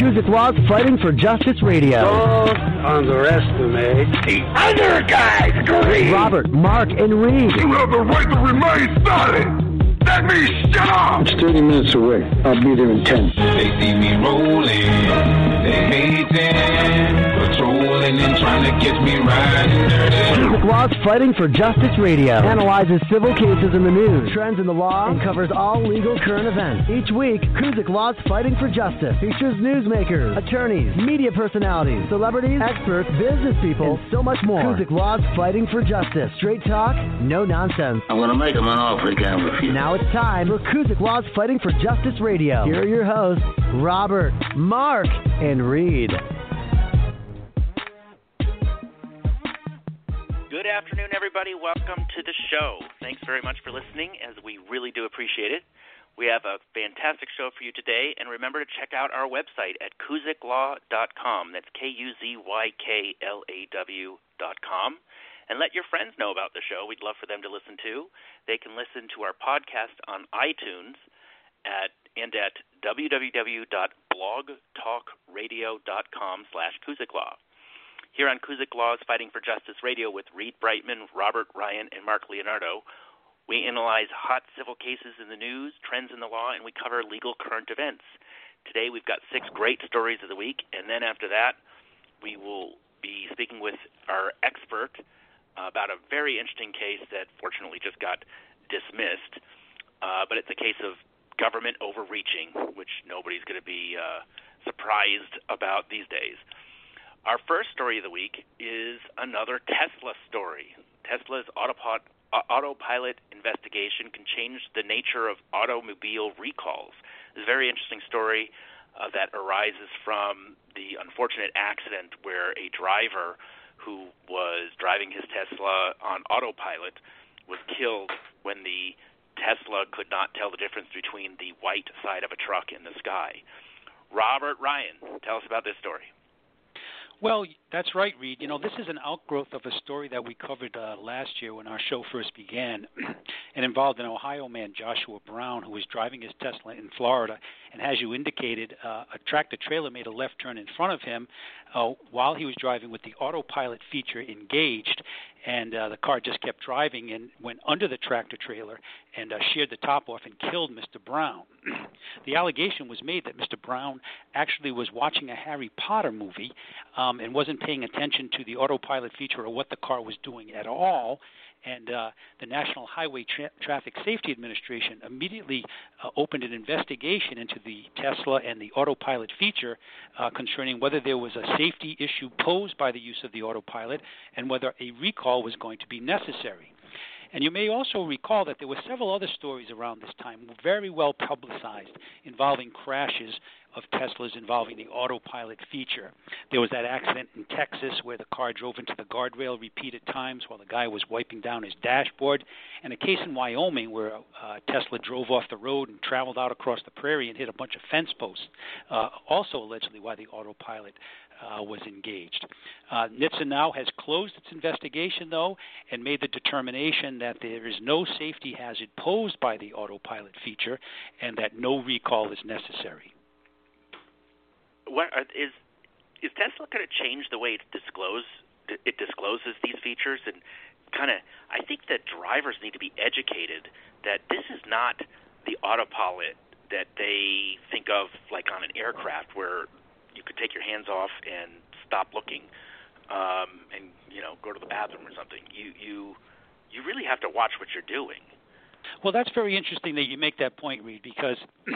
Kuzyk Law's Fighting for Justice Radio. Don't underestimate the other guy's greed. Robert, Mark, and Reid. You have the right to remain silent. That means shut up. It's 30 minutes away. I'll be there in 10. They see me rolling, they hating, patrolling and trying to catch me riding dirty. Kuzyk Law's Fighting for Justice Radio analyzes civil cases in the news, trends in the law, and covers all legal current events. Each week, Kuzyk Law's Fighting for Justice features newsmakers, attorneys, media personalities, celebrities, experts, business people, and so much more. Kuzyk Law's Fighting for Justice. Straight talk, no nonsense. I'm going to make him an offer again with you. Now it's time for Kuzyk Law's Fighting for Justice Radio. Here are your hosts, Robert, Mark, and Reid. Good afternoon, everybody. Welcome to the show. Thanks very much for listening, as we really do appreciate it. We have a fantastic show for you today, and remember to check out our website at kuzyklaw.com. That's K U Z Y K L A W.com. And let your friends know about the show. We'd love for them to listen too. They can listen to our podcast on iTunes at and at www.blogtalkradio.com slash Kuzyklaw. Here on Kuzyk Law's Fighting for Justice Radio with Reid Breitman, Robert Ryan, and Mark Leonardo, we analyze hot civil cases in the news, trends in the law, and we cover legal current events. Today we've got six great stories of the week, and then after that, we will be speaking with our expert about a very interesting case that fortunately just got dismissed. Uh, but it's a case of government overreaching, which nobody's going to be uh, surprised about these days. Our first story of the week is another Tesla story. Tesla's autopilot, uh, autopilot investigation can change the nature of automobile recalls. It's a very interesting story uh, that arises from the unfortunate accident where a driver who was driving his Tesla on autopilot was killed when the Tesla could not tell the difference between the white side of a truck in the sky. Robert Ryan, tell us about this story. Well, that's right, Reid. You know, this is an outgrowth of a story that we covered uh, last year when our show first began. it involved an Ohio man, Joshua Brown, who was driving his Tesla in Florida. And as you indicated, uh, a tractor trailer made a left turn in front of him uh, while he was driving with the autopilot feature engaged. And uh, the car just kept driving and went under the tractor trailer and uh, sheared the top off and killed Mr. Brown. the allegation was made that Mr. Brown actually was watching a Harry Potter movie um, and wasn't paying attention to the autopilot feature or what the car was doing at all and uh, the National Highway Tra- Traffic Safety Administration immediately uh, opened an investigation into the Tesla and the autopilot feature uh, concerning whether there was a safety issue posed by the use of the autopilot and whether a recall was going to be necessary. And you may also recall that there were several other stories around this time, very well publicized, involving crashes of Teslas involving the autopilot feature. There was that accident in Texas where the car drove into the guardrail repeated times while the guy was wiping down his dashboard, and a case in Wyoming where uh, Tesla drove off the road and traveled out across the prairie and hit a bunch of fence posts, uh, also allegedly why the autopilot uh, was engaged. Uh, NHTSA now has closed its investigation, though, and made the determination that there is no safety hazard posed by the autopilot feature and that no recall is necessary what are, is is Tesla going to change the way it disclose it discloses these features and kind of I think that drivers need to be educated that this is not the autopilot that they think of like on an aircraft where you could take your hands off and stop looking um, and you know go to the bathroom or something. You you you really have to watch what you're doing. Well, that's very interesting that you make that point, Reid, because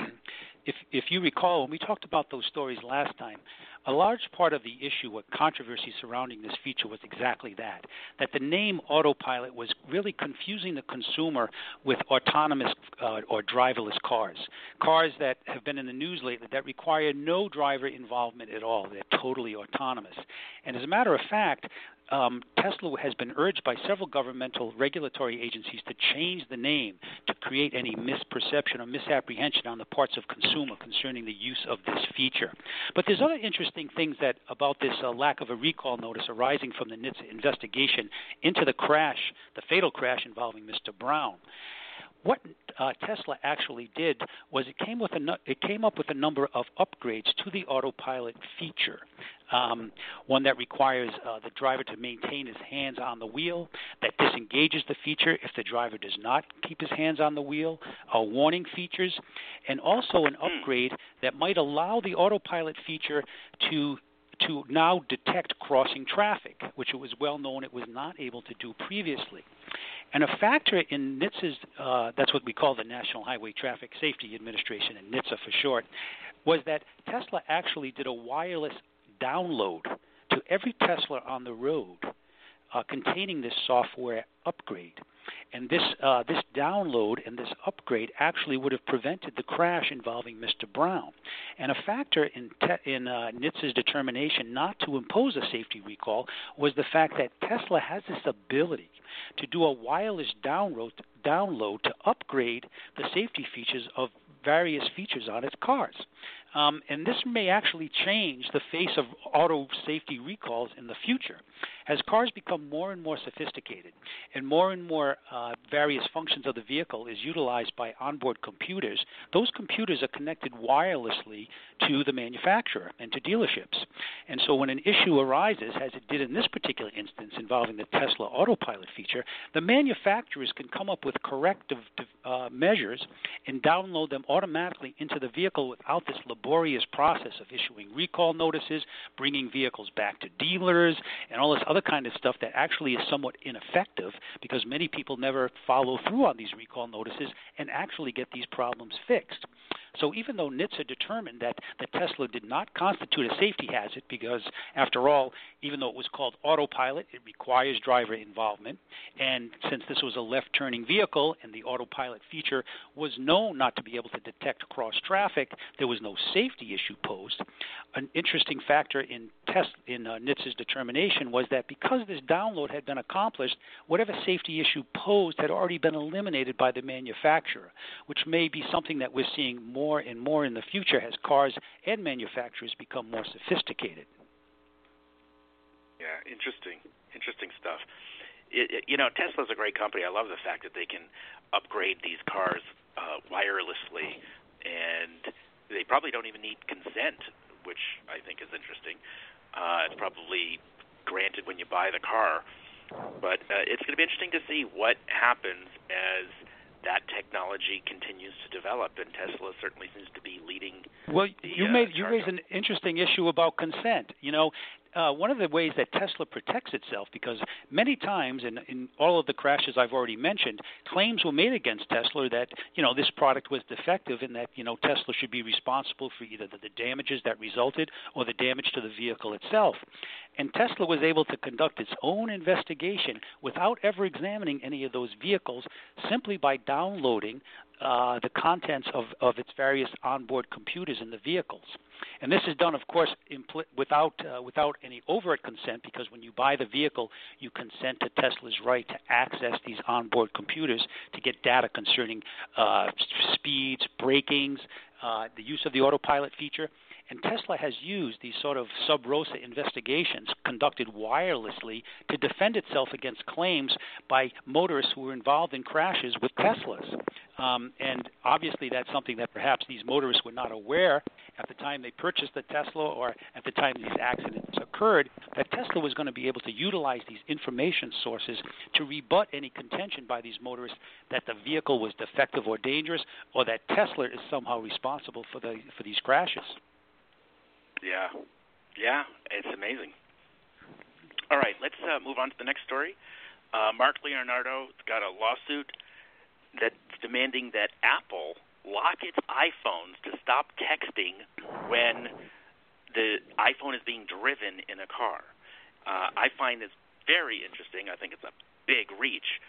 if if you recall when we talked about those stories last time, a large part of the issue or controversy surrounding this feature was exactly that that the name autopilot was really confusing the consumer with autonomous uh, or driverless cars. Cars that have been in the news lately that require no driver involvement at all. They're totally autonomous. And as a matter of fact, um, Tesla has been urged by several governmental regulatory agencies to change the name to create any misperception or misapprehension on the parts of consumer concerning the use of this feature. But there's other interesting things that about this uh, lack of a recall notice arising from the NHTSA investigation into the crash, the fatal crash involving Mr. Brown what uh, Tesla actually did was it came with a it came up with a number of upgrades to the autopilot feature. Um, one that requires uh, the driver to maintain his hands on the wheel, that disengages the feature if the driver does not keep his hands on the wheel, uh, warning features, and also an upgrade that might allow the autopilot feature to to now detect crossing traffic, which it was well known it was not able to do previously. And a factor in NHTSA's, uh, that's what we call the National Highway Traffic Safety Administration, and NHTSA for short, was that Tesla actually did a wireless download to every Tesla on the road uh, containing this software upgrade. And this uh, this download and this upgrade actually would have prevented the crash involving Mr. Brown. And a factor in te- in uh, NHTSA's determination not to impose a safety recall was the fact that Tesla has this ability to do a wireless download download to upgrade the safety features of various features on its cars. Um, and this may actually change the face of auto safety recalls in the future. As cars become more and more sophisticated and more and more uh, various functions of the vehicle is utilized by onboard computers, those computers are connected wirelessly to the manufacturer and to dealerships. And so when an issue arises, as it did in this particular instance involving the Tesla autopilot feature, the manufacturers can come up with corrective uh, measures and download them automatically into the vehicle without this laborious process of issuing recall notices, bringing vehicles back to dealers, and all this other kind of stuff that actually is somewhat ineffective because many people never follow through on these recall notices and actually get these problems fixed. So even though NHTSA determined that the Tesla did not constitute a safety hazard, because after all, even though it was called autopilot, it requires driver involvement, and since this was a left-turning vehicle and the autopilot feature was known not to be able to detect cross traffic, there was no safety issue posed. An interesting factor in test in uh, NHTSA's determination was that because this download had been accomplished, whatever safety issue posed had already been eliminated by the manufacturer, which may be something that we're seeing more and more in the future as cars and manufacturers become more sophisticated. Yeah, interesting, interesting stuff. It, it, you know, Tesla's a great company. I love the fact that they can upgrade these cars uh, wirelessly, and they probably don't even need consent, which I think is interesting. Uh, it's probably granted when you buy the car, but uh, it's going to be interesting to see what happens as that technology continues to develop, and Tesla certainly seems to be leading. Well, the, you uh, made you raise an interesting issue about consent. You know, uh, one of the ways that Tesla protects itself, because many times in, in all of the crashes I've already mentioned, claims were made against Tesla that you know this product was defective and that you know Tesla should be responsible for either the, the damages that resulted or the damage to the vehicle itself. And Tesla was able to conduct its own investigation without ever examining any of those vehicles, simply by downloading uh, the contents of, of its various onboard computers in the vehicles. And this is done, of course, impl- without uh, without any overt consent, because when you buy the vehicle, you consent to Tesla's right to access these onboard computers to get data concerning uh, speeds, brakings, uh, the use of the autopilot feature. And Tesla has used these sort of sub rosa investigations conducted wirelessly to defend itself against claims by motorists who were involved in crashes with Teslas. Um, and obviously, that's something that perhaps these motorists were not aware at the time they purchased the Tesla or at the time these accidents occurred, that Tesla was going to be able to utilize these information sources to rebut any contention by these motorists that the vehicle was defective or dangerous or that Tesla is somehow responsible for, the, for these crashes. Yeah, yeah, it's amazing. All right, let's uh, move on to the next story. Uh, Mark Leonardo got a lawsuit that's demanding that Apple lock its iPhones to stop texting when the iPhone is being driven in a car. Uh, I find this very interesting. I think it's a big reach,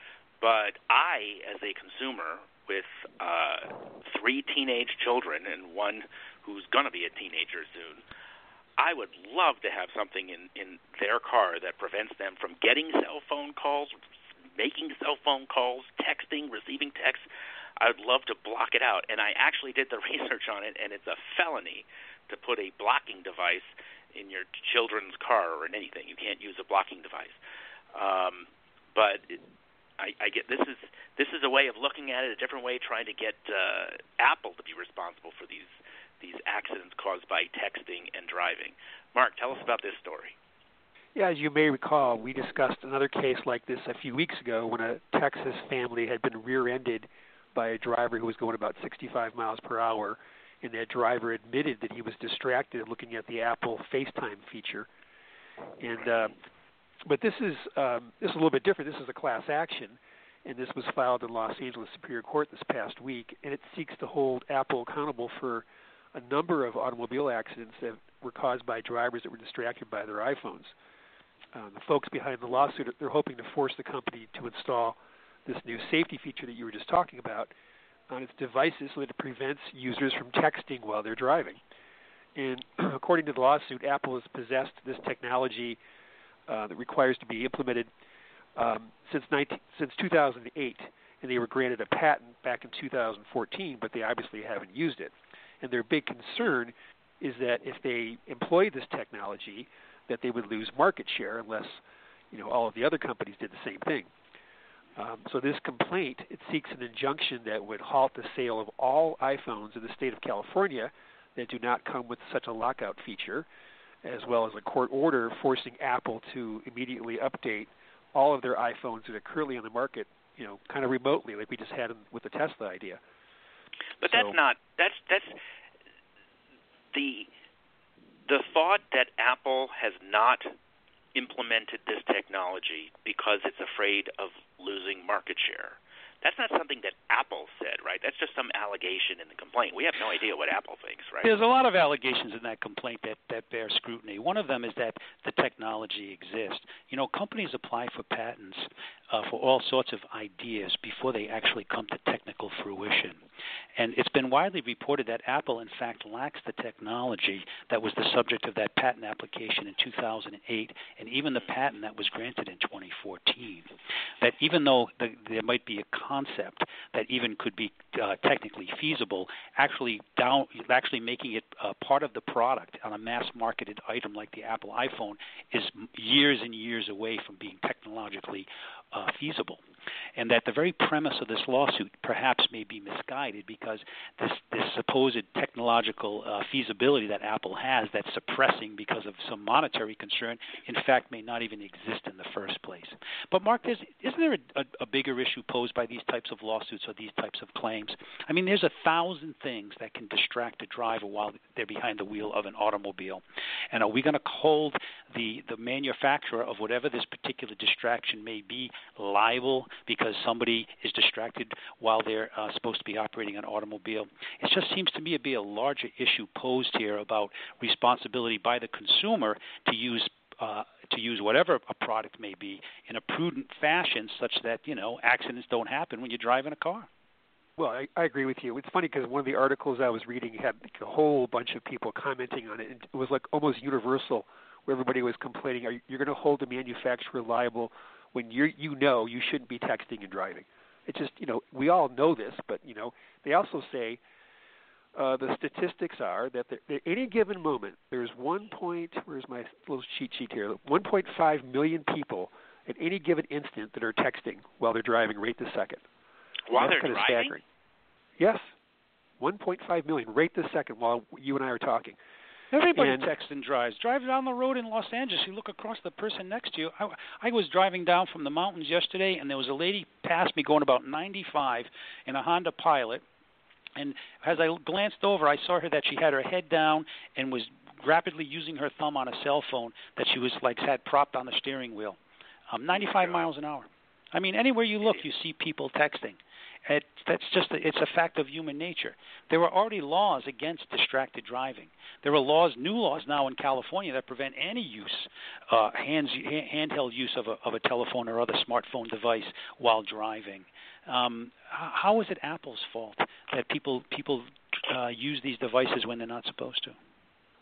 but I, as a consumer with uh, three teenage children and one who's going to be a teenager soon, I would love to have something in in their car that prevents them from getting cell phone calls, making cell phone calls, texting, receiving texts. I would love to block it out, and I actually did the research on it, and it's a felony to put a blocking device in your children's car or in anything. You can't use a blocking device. Um, but it, I, I get this is this is a way of looking at it a different way, trying to get uh, Apple to be responsible for these these accidents caused by texting and driving. Mark, tell us about this story. Yeah, as you may recall, we discussed another case like this a few weeks ago when a Texas family had been rear-ended by a driver who was going about 65 miles per hour and that driver admitted that he was distracted looking at the Apple FaceTime feature. And uh, but this is um, this is a little bit different. This is a class action, and this was filed in Los Angeles Superior Court this past week, and it seeks to hold Apple accountable for a number of automobile accidents that were caused by drivers that were distracted by their iPhones. Um, the folks behind the lawsuit they're hoping to force the company to install this new safety feature that you were just talking about on its devices so that it prevents users from texting while they're driving. And according to the lawsuit, Apple has possessed this technology uh, that requires to be implemented um, since 19, since 2008, and they were granted a patent back in 2014, but they obviously haven't used it. And their big concern is that if they employ this technology, that they would lose market share unless you know all of the other companies did the same thing. Um, so this complaint it seeks an injunction that would halt the sale of all iPhones in the state of California that do not come with such a lockout feature, as well as a court order forcing Apple to immediately update all of their iPhones that are currently on the market, you know, kind of remotely, like we just had with the Tesla idea. But so, that's not that's that's the the thought that Apple has not implemented this technology because it's afraid of losing market share. That's not something that Apple said, right? That's just some allegation in the complaint. We have no idea what Apple thinks, right? There's a lot of allegations in that complaint that, that bear scrutiny. One of them is that the technology exists. You know, companies apply for patents uh, for all sorts of ideas before they actually come to technical fruition. And it's been widely reported that Apple, in fact, lacks the technology that was the subject of that patent application in 2008 and even the patent that was granted in 2014. That even though the, there might be a concept that even could be uh, technically feasible, actually down, actually making it uh, part of the product on a mass marketed item like the Apple iPhone is years and years away from being technologically Uh, feasible and that the very premise of this lawsuit perhaps may be misguided because this, this supposed technological uh, feasibility that Apple has that's suppressing because of some monetary concern, in fact, may not even exist in the first place. But Mark, isn't there a, a, a bigger issue posed by these types of lawsuits or these types of claims? I mean, there's a thousand things that can distract a driver while they're behind the wheel of an automobile, and are we going to hold the the manufacturer of whatever this particular distraction may be liable because somebody is distracted while they're uh, supposed to be operating an automobile. It just seems to me to be a larger issue posed here about responsibility by the consumer to use uh, to use whatever a product may be in a prudent fashion, such that you know accidents don't happen when you're driving a car. Well, I, I agree with you. It's funny because one of the articles I was reading had a whole bunch of people commenting on it, and it was like almost universal, where everybody was complaining, "Are you, you're going to hold the manufacturer liable when you you know you shouldn't be texting and driving. It's just you know we all know this, but you know they also say uh, the statistics are that there, at any given moment there's one point where's my little cheat sheet here 1.5 million people at any given instant that are texting while they're driving right this second. While they're driving. staggering. Yes, 1.5 million right this second while you and I are talking. Everybody And- texts and drives. Drive down the road in Los Angeles. You look across the person next to you. I, I was driving down from the mountains yesterday, and there was a lady past me going about 95 in a Honda Pilot. And as I glanced over, I saw her that she had her head down and was rapidly using her thumb on a cell phone that she was like had propped on the steering wheel. Um, 95 miles an hour. I mean, anywhere you look, you see people texting. It, that's just a, it's a fact of human nature. There are already laws against distracted driving. There are laws, new laws now in California that prevent any use, uh, hands, handheld use of a, of a telephone or other smartphone device while driving. Um, how is it Apple's fault that people people uh, use these devices when they're not supposed to?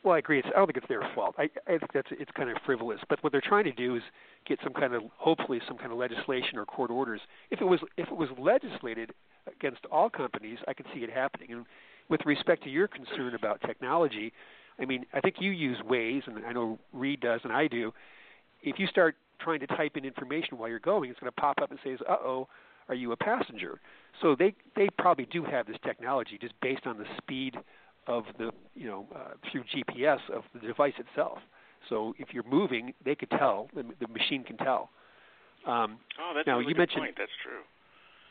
Well, I agree. It's, I don't think it's their fault. I, I think that's it's kind of frivolous. But what they're trying to do is get some kind of, hopefully, some kind of legislation or court orders. If it was if it was legislated against all companies, I could see it happening. And with respect to your concern about technology, I mean, I think you use Waze, and I know Reid does, and I do. If you start trying to type in information while you're going, it's going to pop up and says, "Uh oh, are you a passenger?" So they they probably do have this technology just based on the speed of the you know uh, through GPS of the device itself. So if you're moving, they could tell. The, the machine can tell. Um, oh, that's now a really you good mentioned point. That's true.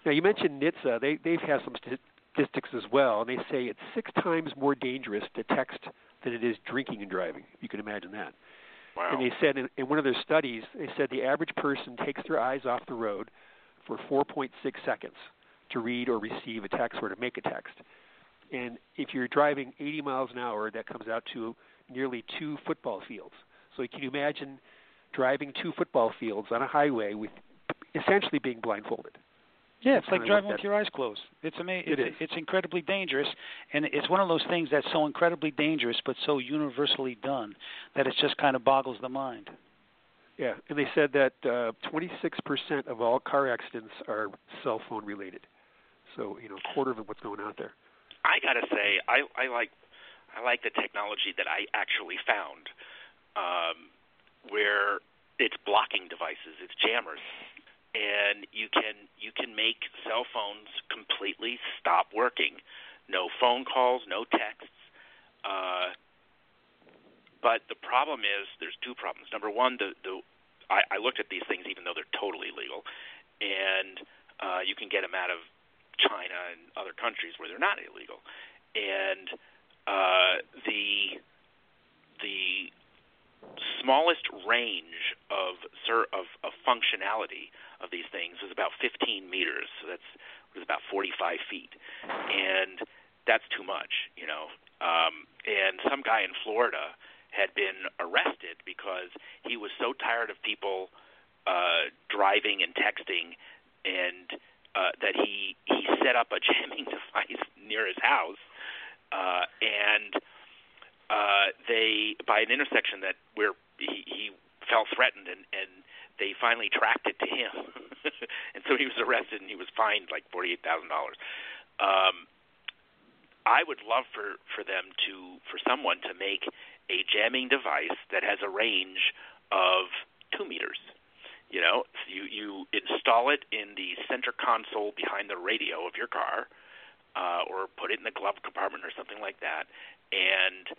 now you mentioned NHTSA. They they've had some statistics as well, and they say it's six times more dangerous to text than it is drinking and driving. You can imagine that. Wow. And they said in, in one of their studies, they said the average person takes their eyes off the road for 4.6 seconds to read or receive a text or to make a text. And if you're driving 80 miles an hour, that comes out to nearly two football fields. So can you imagine driving two football fields on a highway with essentially being blindfolded? Yeah, it's That's like driving with that- your eyes closed. It's amazing. It it's, is. it's incredibly dangerous, and it's one of those things that's so incredibly dangerous, but so universally done that it just kind of boggles the mind. Yeah, and they said that uh, 26% of all car accidents are cell phone related. So you know, a quarter of what's going out there. I gotta say, I I like I like the technology that I actually found, um, where it's blocking devices, it's jammers, and you can you can make cell phones completely stop working. No phone calls, no texts. Uh, but the problem is, there's two problems. Number one, the the I, I looked at these things even though they're totally legal, and uh, you can get them out of China and other countries where they're not illegal, and uh, the the smallest range of sir of, of functionality of these things was about 15 meters. So that's was about 45 feet, and that's too much, you know. Um, and some guy in Florida had been arrested because he was so tired of people uh, driving and texting, and uh, that he he set up a jamming device near his house, uh, and uh, they by an intersection that where he, he felt threatened, and and they finally tracked it to him, and so he was arrested and he was fined like forty eight thousand dollars. Um, I would love for for them to for someone to make a jamming device that has a range of two meters. You know, you you install it in the center console behind the radio of your car, uh, or put it in the glove compartment or something like that, and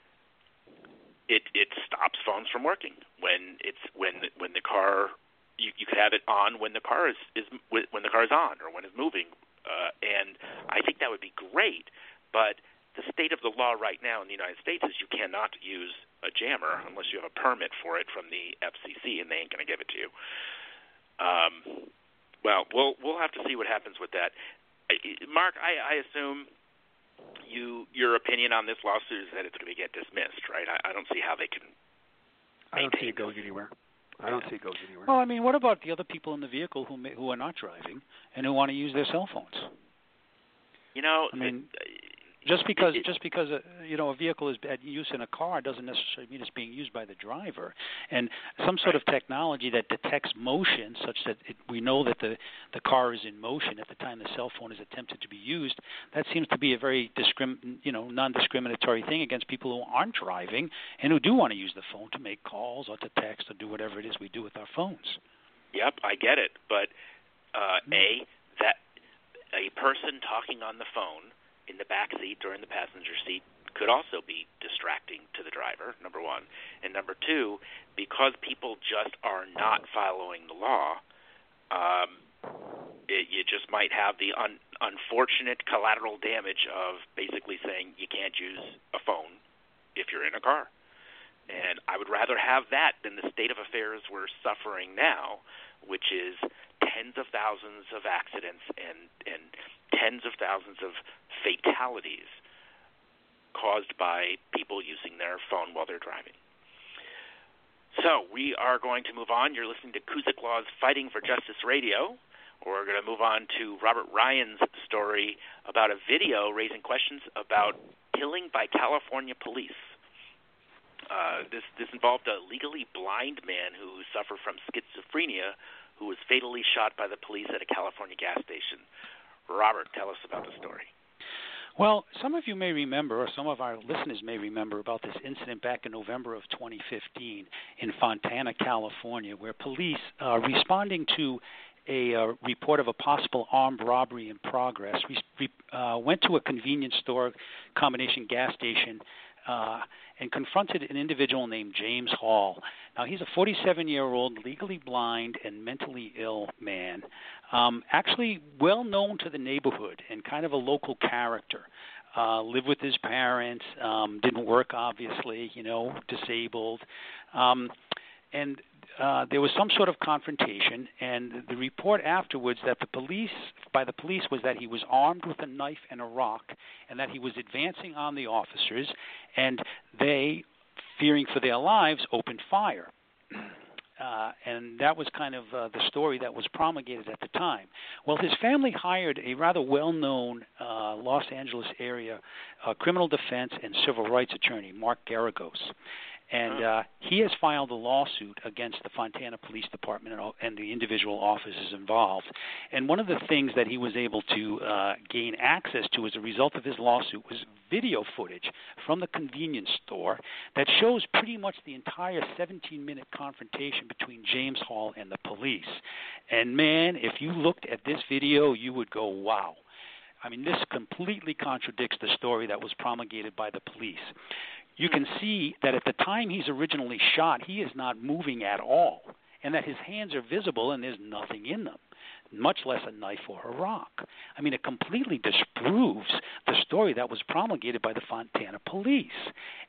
it it stops phones from working when it's when when the car you you could have it on when the car is is when the car is on or when it's moving, uh, and I think that would be great, but the state of the law right now in the United States is you cannot use a jammer unless you have a permit for it from the FCC, and they ain't going to give it to you. Um, well, we'll we'll have to see what happens with that. Mark, I, I assume you your opinion on this lawsuit is that it's going to get dismissed, right? I, I don't see how they can. I don't see it going anywhere. I don't see it going anywhere. Well, I mean, what about the other people in the vehicle who may, who are not driving and who want to use their cell phones? You know, I mean, it- just because just because a, you know a vehicle is at use in a car doesn't necessarily mean it's being used by the driver. And some sort of technology that detects motion, such that it, we know that the the car is in motion at the time the cell phone is attempted to be used, that seems to be a very discrim you know non-discriminatory thing against people who aren't driving and who do want to use the phone to make calls or to text or do whatever it is we do with our phones. Yep, I get it, but uh, a that a person talking on the phone in the back seat or in the passenger seat could also be distracting to the driver. Number one, and number two, because people just are not following the law, um, it, you just might have the un, unfortunate collateral damage of basically saying you can't use a phone if you're in a car. And I would rather have that than the state of affairs we're suffering now, which is tens of thousands of accidents and and tens of thousands of fatalities caused by people using their phone while they're driving. So we are going to move on. You're listening to Kuzyk Law's Fighting for Justice Radio. We're going to move on to Robert Ryan's story about a video raising questions about killing by California police. Uh, this this involved a legally blind man who suffered from schizophrenia, who was fatally shot by the police at a California gas station. Robert, tell us about the story. Well, some of you may remember, or some of our listeners may remember, about this incident back in November of 2015 in Fontana, California, where police, uh, responding to a uh, report of a possible armed robbery in progress, re- uh, went to a convenience store combination gas station uh, and confronted an individual named James Hall. Now, he's a 47 year old, legally blind, and mentally ill man, um, actually well known to the neighborhood and kind of a local character. Uh, lived with his parents, um, didn't work, obviously, you know, disabled. Um, and uh, there was some sort of confrontation, and the report afterwards that the police, by the police, was that he was armed with a knife and a rock, and that he was advancing on the officers, and they, fearing for their lives, opened fire. Uh, and that was kind of uh, the story that was promulgated at the time. Well, his family hired a rather well-known uh, Los Angeles area uh, criminal defense and civil rights attorney, Mark Geragos, and uh, he has filed a lawsuit against the Fontana Police Department and, and the individual officers involved. And one of the things that he was able to uh, gain access to as a result of his lawsuit was video footage from the convenience store that shows pretty much the entire 17-minute confrontation between James Hall and the police. And man, if you looked at this video, you would go, "Wow." I mean, this completely contradicts the story that was promulgated by the police you can see that at the time he's originally shot, he is not moving at all, and that his hands are visible and there's nothing in them much less a knife or a rock. I mean, it completely disproves the story that was promulgated by the Fontana police.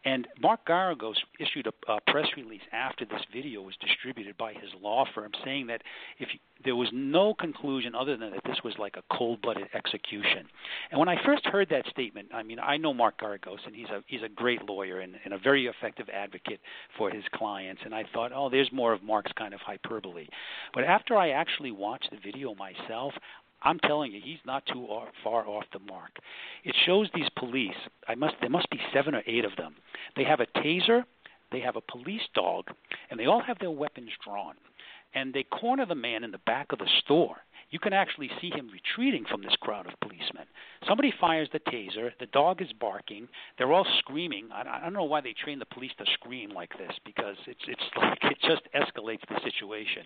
And Mark Geragos issued a, a press release after this video was distributed by his law firm saying that if you, there was no conclusion other than that this was like a cold-blooded execution. And when I first heard that statement, I mean, I know Mark Geragos, and he's a he's a great lawyer and, and a very effective advocate for his clients. And I thought, oh, there's more of Mark's kind of hyperbole. But after I actually watched the video myself, I'm telling you, he's not too far off the mark. It shows these police. I must. There must be seven or eight of them. They have a taser. They have a police dog, and they all have their weapons drawn. And they corner the man in the back of the store you can actually see him retreating from this crowd of policemen. Somebody fires the taser. The dog is barking. They're all screaming. I, I don't know why they train the police to scream like this because it's it's like it just escalates the situation.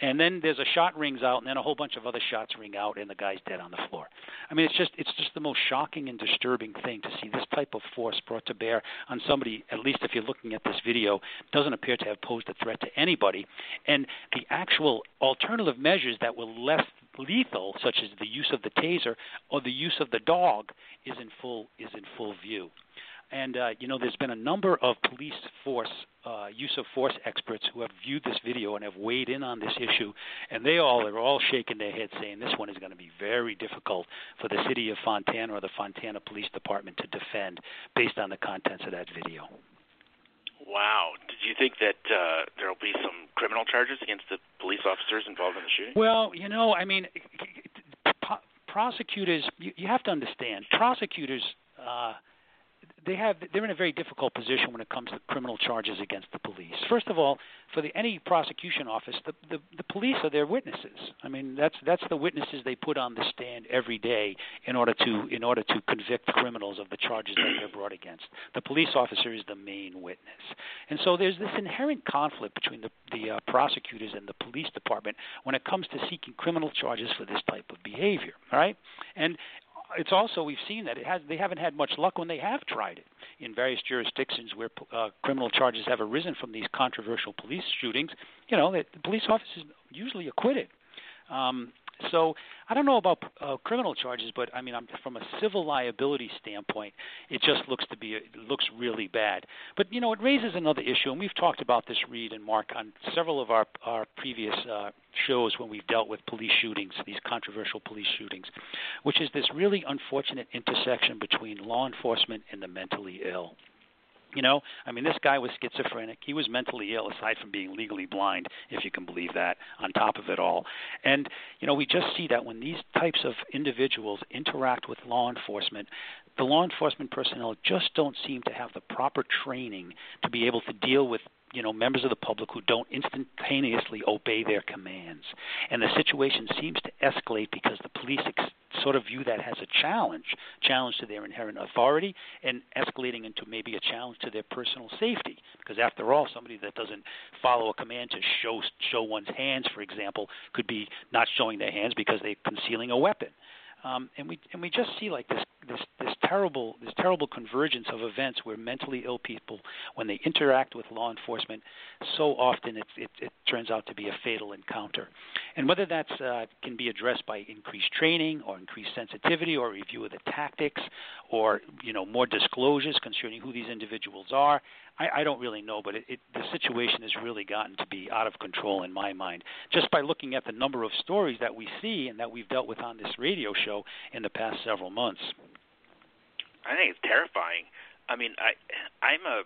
And then there's a shot rings out, and then a whole bunch of other shots ring out, and the guy's dead on the floor. I mean, it's just it's just the most shocking and disturbing thing to see this type of force brought to bear on somebody. At least if you're looking at this video, doesn't appear to have posed a threat to anybody. And the actual alternative measures that were less lethal, such as the use of the taser or the use of the dog, is in full is in full view. And uh, you know, there's been a number of police force uh, use of force experts who have viewed this video and have weighed in on this issue, and they all are all shaking their heads, saying this one is going to be very difficult for the city of Fontana or the Fontana Police Department to defend based on the contents of that video. Wow. Did you think that uh, there will be some criminal charges against the police officers involved in the shooting? Well, you know, I mean, prosecutors, you, you have to understand, prosecutors. Uh, they have they're in a very difficult position when it comes to criminal charges against the police. First of all, for the, any prosecution office, the, the the police are their witnesses. I mean, that's that's the witnesses they put on the stand every day in order to in order to convict criminals of the charges that they're brought against. The police officer is the main witness, and so there's this inherent conflict between the the uh, prosecutors and the police department when it comes to seeking criminal charges for this type of behavior. All right, and it's also we've seen that it has they haven't had much luck when they have tried it in various jurisdictions where uh, criminal charges have arisen from these controversial police shootings. You know, the, police officers usually acquitted. Um, So I don't know about uh, criminal charges, but I mean, I'm, from a civil liability standpoint, it just looks to be it looks really bad. But you know, it raises another issue, and we've talked about this, Reid and Mark, on several of our our previous uh, shows when we've dealt with police shootings, these controversial police shootings, which is this really unfortunate intersection between law enforcement and the mentally ill. You know, I mean, this guy was schizophrenic. He was mentally ill, aside from being legally blind, if you can believe that, on top of it all. And, you know, we just see that when these types of individuals interact with law enforcement, the law enforcement personnel just don't seem to have the proper training to be able to deal with you know members of the public who don't instantaneously obey their commands. And the situation seems to escalate because the police ex- sort of view that as a challenge challenge to their inherent authority and escalating into maybe a challenge to their personal safety. Because after all somebody that doesn't follow a command to show show one's hands for example could be not showing their hands because they're concealing a weapon um, and we and we just see like this this this terrible this terrible convergence of events where mentally ill people, when they interact with law enforcement, so often it it, it turns out to be a fatal encounter. And whether that's uh, can be addressed by increased training or increased sensitivity or review of the tactics or you know more disclosures concerning who these individuals are, I, I don't really know, but it, it, the situation has really gotten to be out of control in my mind. Just by looking at the number of stories that we see and that we've dealt with on this radio show in the past several months. I think it's terrifying. I mean, I I'm a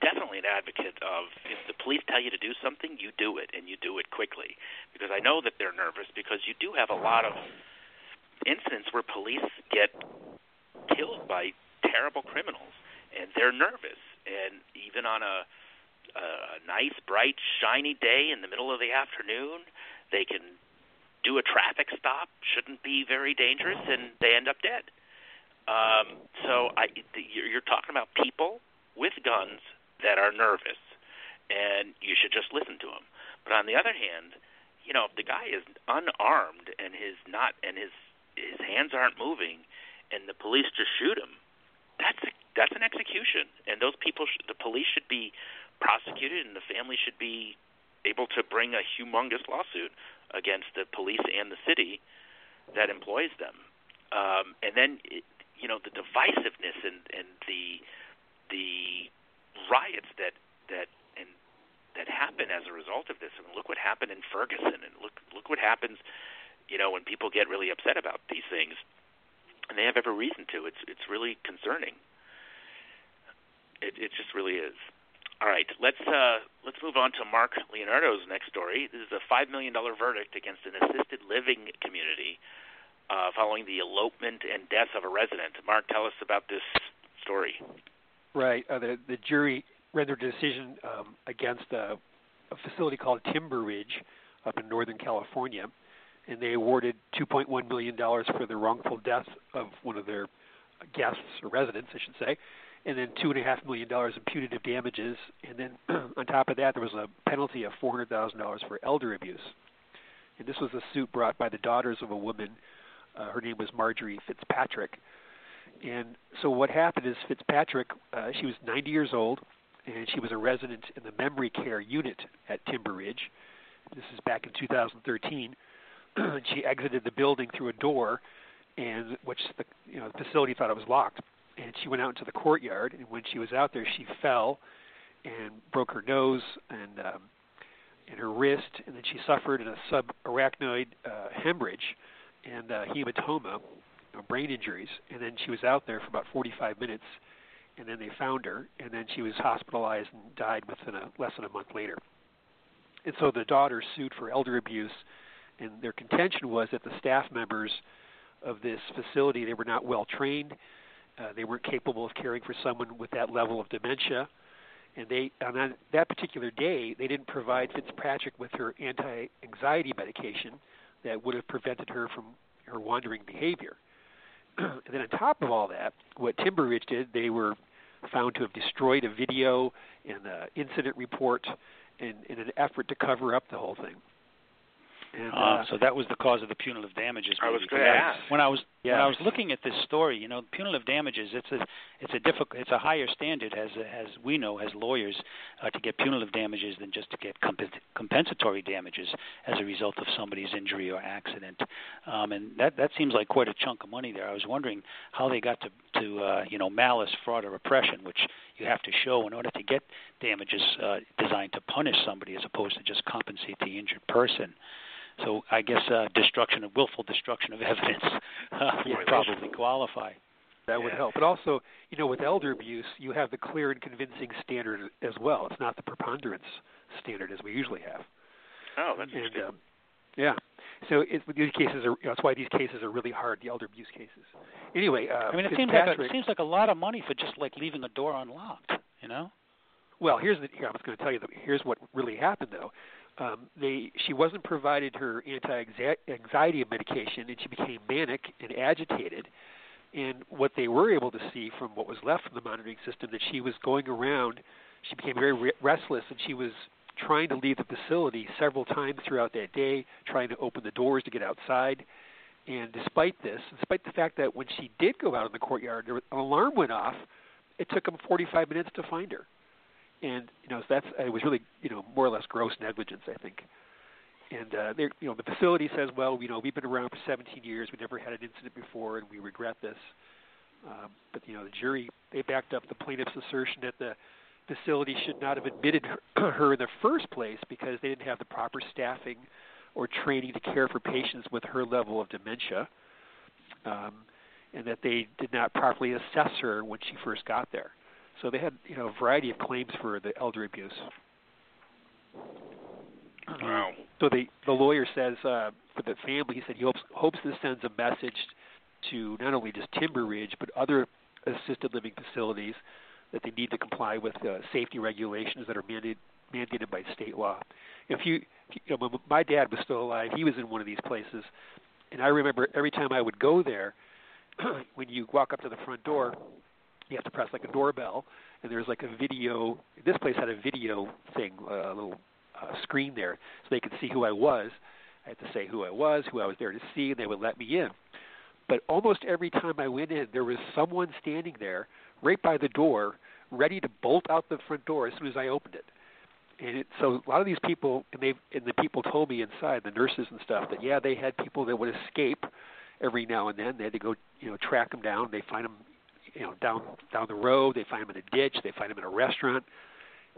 definitely an advocate of if the police tell you to do something, you do it and you do it quickly because I know that they're nervous because you do have a lot of incidents where police get killed by terrible criminals and they're nervous and even on a a nice bright shiny day in the middle of the afternoon they can do a traffic stop shouldn't be very dangerous and they end up dead. Um so i you're, talking about people with guns that are nervous and you should just listen to them but on the other hand you know if the guy is unarmed and his not and his his hands aren't moving and the police just shoot him that's a that's an execution, and those people, sh- the police should be prosecuted, and the family should be able to bring a humongous lawsuit against the police and the city that employs them. Um, and then, it, you know, the divisiveness and, and the the riots that that and that happen as a result of this. I mean, look what happened in Ferguson, and look look what happens, you know, when people get really upset about these things, and they have every reason to. It's it's really concerning. It, it just really is. All right, let's uh, let's move on to Mark Leonardo's next story. This is a five million dollar verdict against an assisted living community uh, following the elopement and death of a resident. Mark, tell us about this story. Right. Uh, the the jury rendered a decision um, against a, a facility called Timber Ridge up in Northern California, and they awarded 2.1 million dollars for the wrongful death of one of their guests or residents, I should say and then two and a half million dollars in punitive damages, and then on top of that, there was a penalty of four hundred thousand dollars for elder abuse. And this was a suit brought by the daughters of a woman. Uh, her name was Marjorie Fitzpatrick. And so what happened is Fitzpatrick, uh, she was 90 years old, and she was a resident in the memory care unit at Timber Ridge. This is back in 2013. she exited the building through a door, and which the you know the facility thought it was locked and she went out into the courtyard. And when she was out there, she fell and broke her nose and um, and her wrist, and then she suffered a subarachnoid uh, hemorrhage and uh, hematoma, you know, brain injuries. And then she was out there for about 45 minutes, and then they found her, and then she was hospitalized and died within a less than a month later. And so the daughter sued for elder abuse, and their contention was that the staff members of this facility they were not well trained uh, they weren't capable of caring for someone with that level of dementia, and they on that, particular day they didn't provide Fitzpatrick with her anti-anxiety medication that would have prevented her from her wandering behavior. and then on top of all that, what Timber Ridge did, they were found to have destroyed a video and an incident report in, in an effort to cover up the whole thing. And, uh, uh, so that was the cause of the punitive damages. I was going to ask. When I was Yeah. When I was looking at this story, you know, punitive damages. It's a it's a difficult it's a higher standard as as we know as lawyers uh, to get punitive damages than just to get comp- compensatory damages as a result of somebody's injury or accident. Um, and that that seems like quite a chunk of money there. I was wondering how they got to to uh, you know malice, fraud, or oppression, which you have to show in order to get damages uh, designed to punish somebody as opposed to just compensate the injured person. So I guess uh, destruction of willful destruction of evidence uh, Yeah, would probably qualify. That would help. But also, you know, with elder abuse, you have the clear and convincing standard as well. It's not the preponderance standard as we usually have. Oh, that's and interesting. um, yeah, so it, these cases are. You know, that's why these cases are really hard. The elder abuse cases. Anyway, uh, I mean, it seems like a, it seems like a lot of money for just like leaving a door unlocked. You know? Well, here's the. Here, I was going to tell you. The, here's what really happened, though. Um, they she wasn't provided her anti-anxiety medication, and she became manic and agitated. And what they were able to see from what was left from the monitoring system that she was going around. She became very re- restless, and she was trying to leave the facility several times throughout that day, trying to open the doors to get outside. And despite this, despite the fact that when she did go out in the courtyard, an alarm went off. It took them 45 minutes to find her and you know that's it was really you know more or less gross negligence I think. And uh, you know the facility says, well, you know we've been around for 17 years, we never had an incident before, and we regret this. Um, but you know the jury they backed up the plaintiff's assertion that the facility should not have admitted her, her in the first place because they didn't have the proper staffing or training to care for patients with her level of dementia, um, and that they did not properly assess her when she first got there. So they had you know a variety of claims for the elder abuse. Wow. So the the lawyer says uh, for the family, he said he hopes hopes this sends a message to not only just Timber Ridge but other assisted living facilities that they need to comply with uh, safety regulations that are mandated mandated by state law. If you, if you, know, when my dad was still alive, he was in one of these places, and I remember every time I would go there, when you walk up to the front door, you have to press like a doorbell, and there's like a video. This place had a video thing, uh, a little uh, screen there, so they could see who I was. I had to say who I was, who I was there to see, and they would let me in. But almost every time I went in, there was someone standing there right by the door, ready to bolt out the front door as soon as I opened it. And it, so a lot of these people, and they and the people told me inside, the nurses and stuff, that yeah, they had people that would escape every now and then. They had to go, you know, track them down. They find them, you know, down down the road. They find them in a ditch. They find them in a restaurant.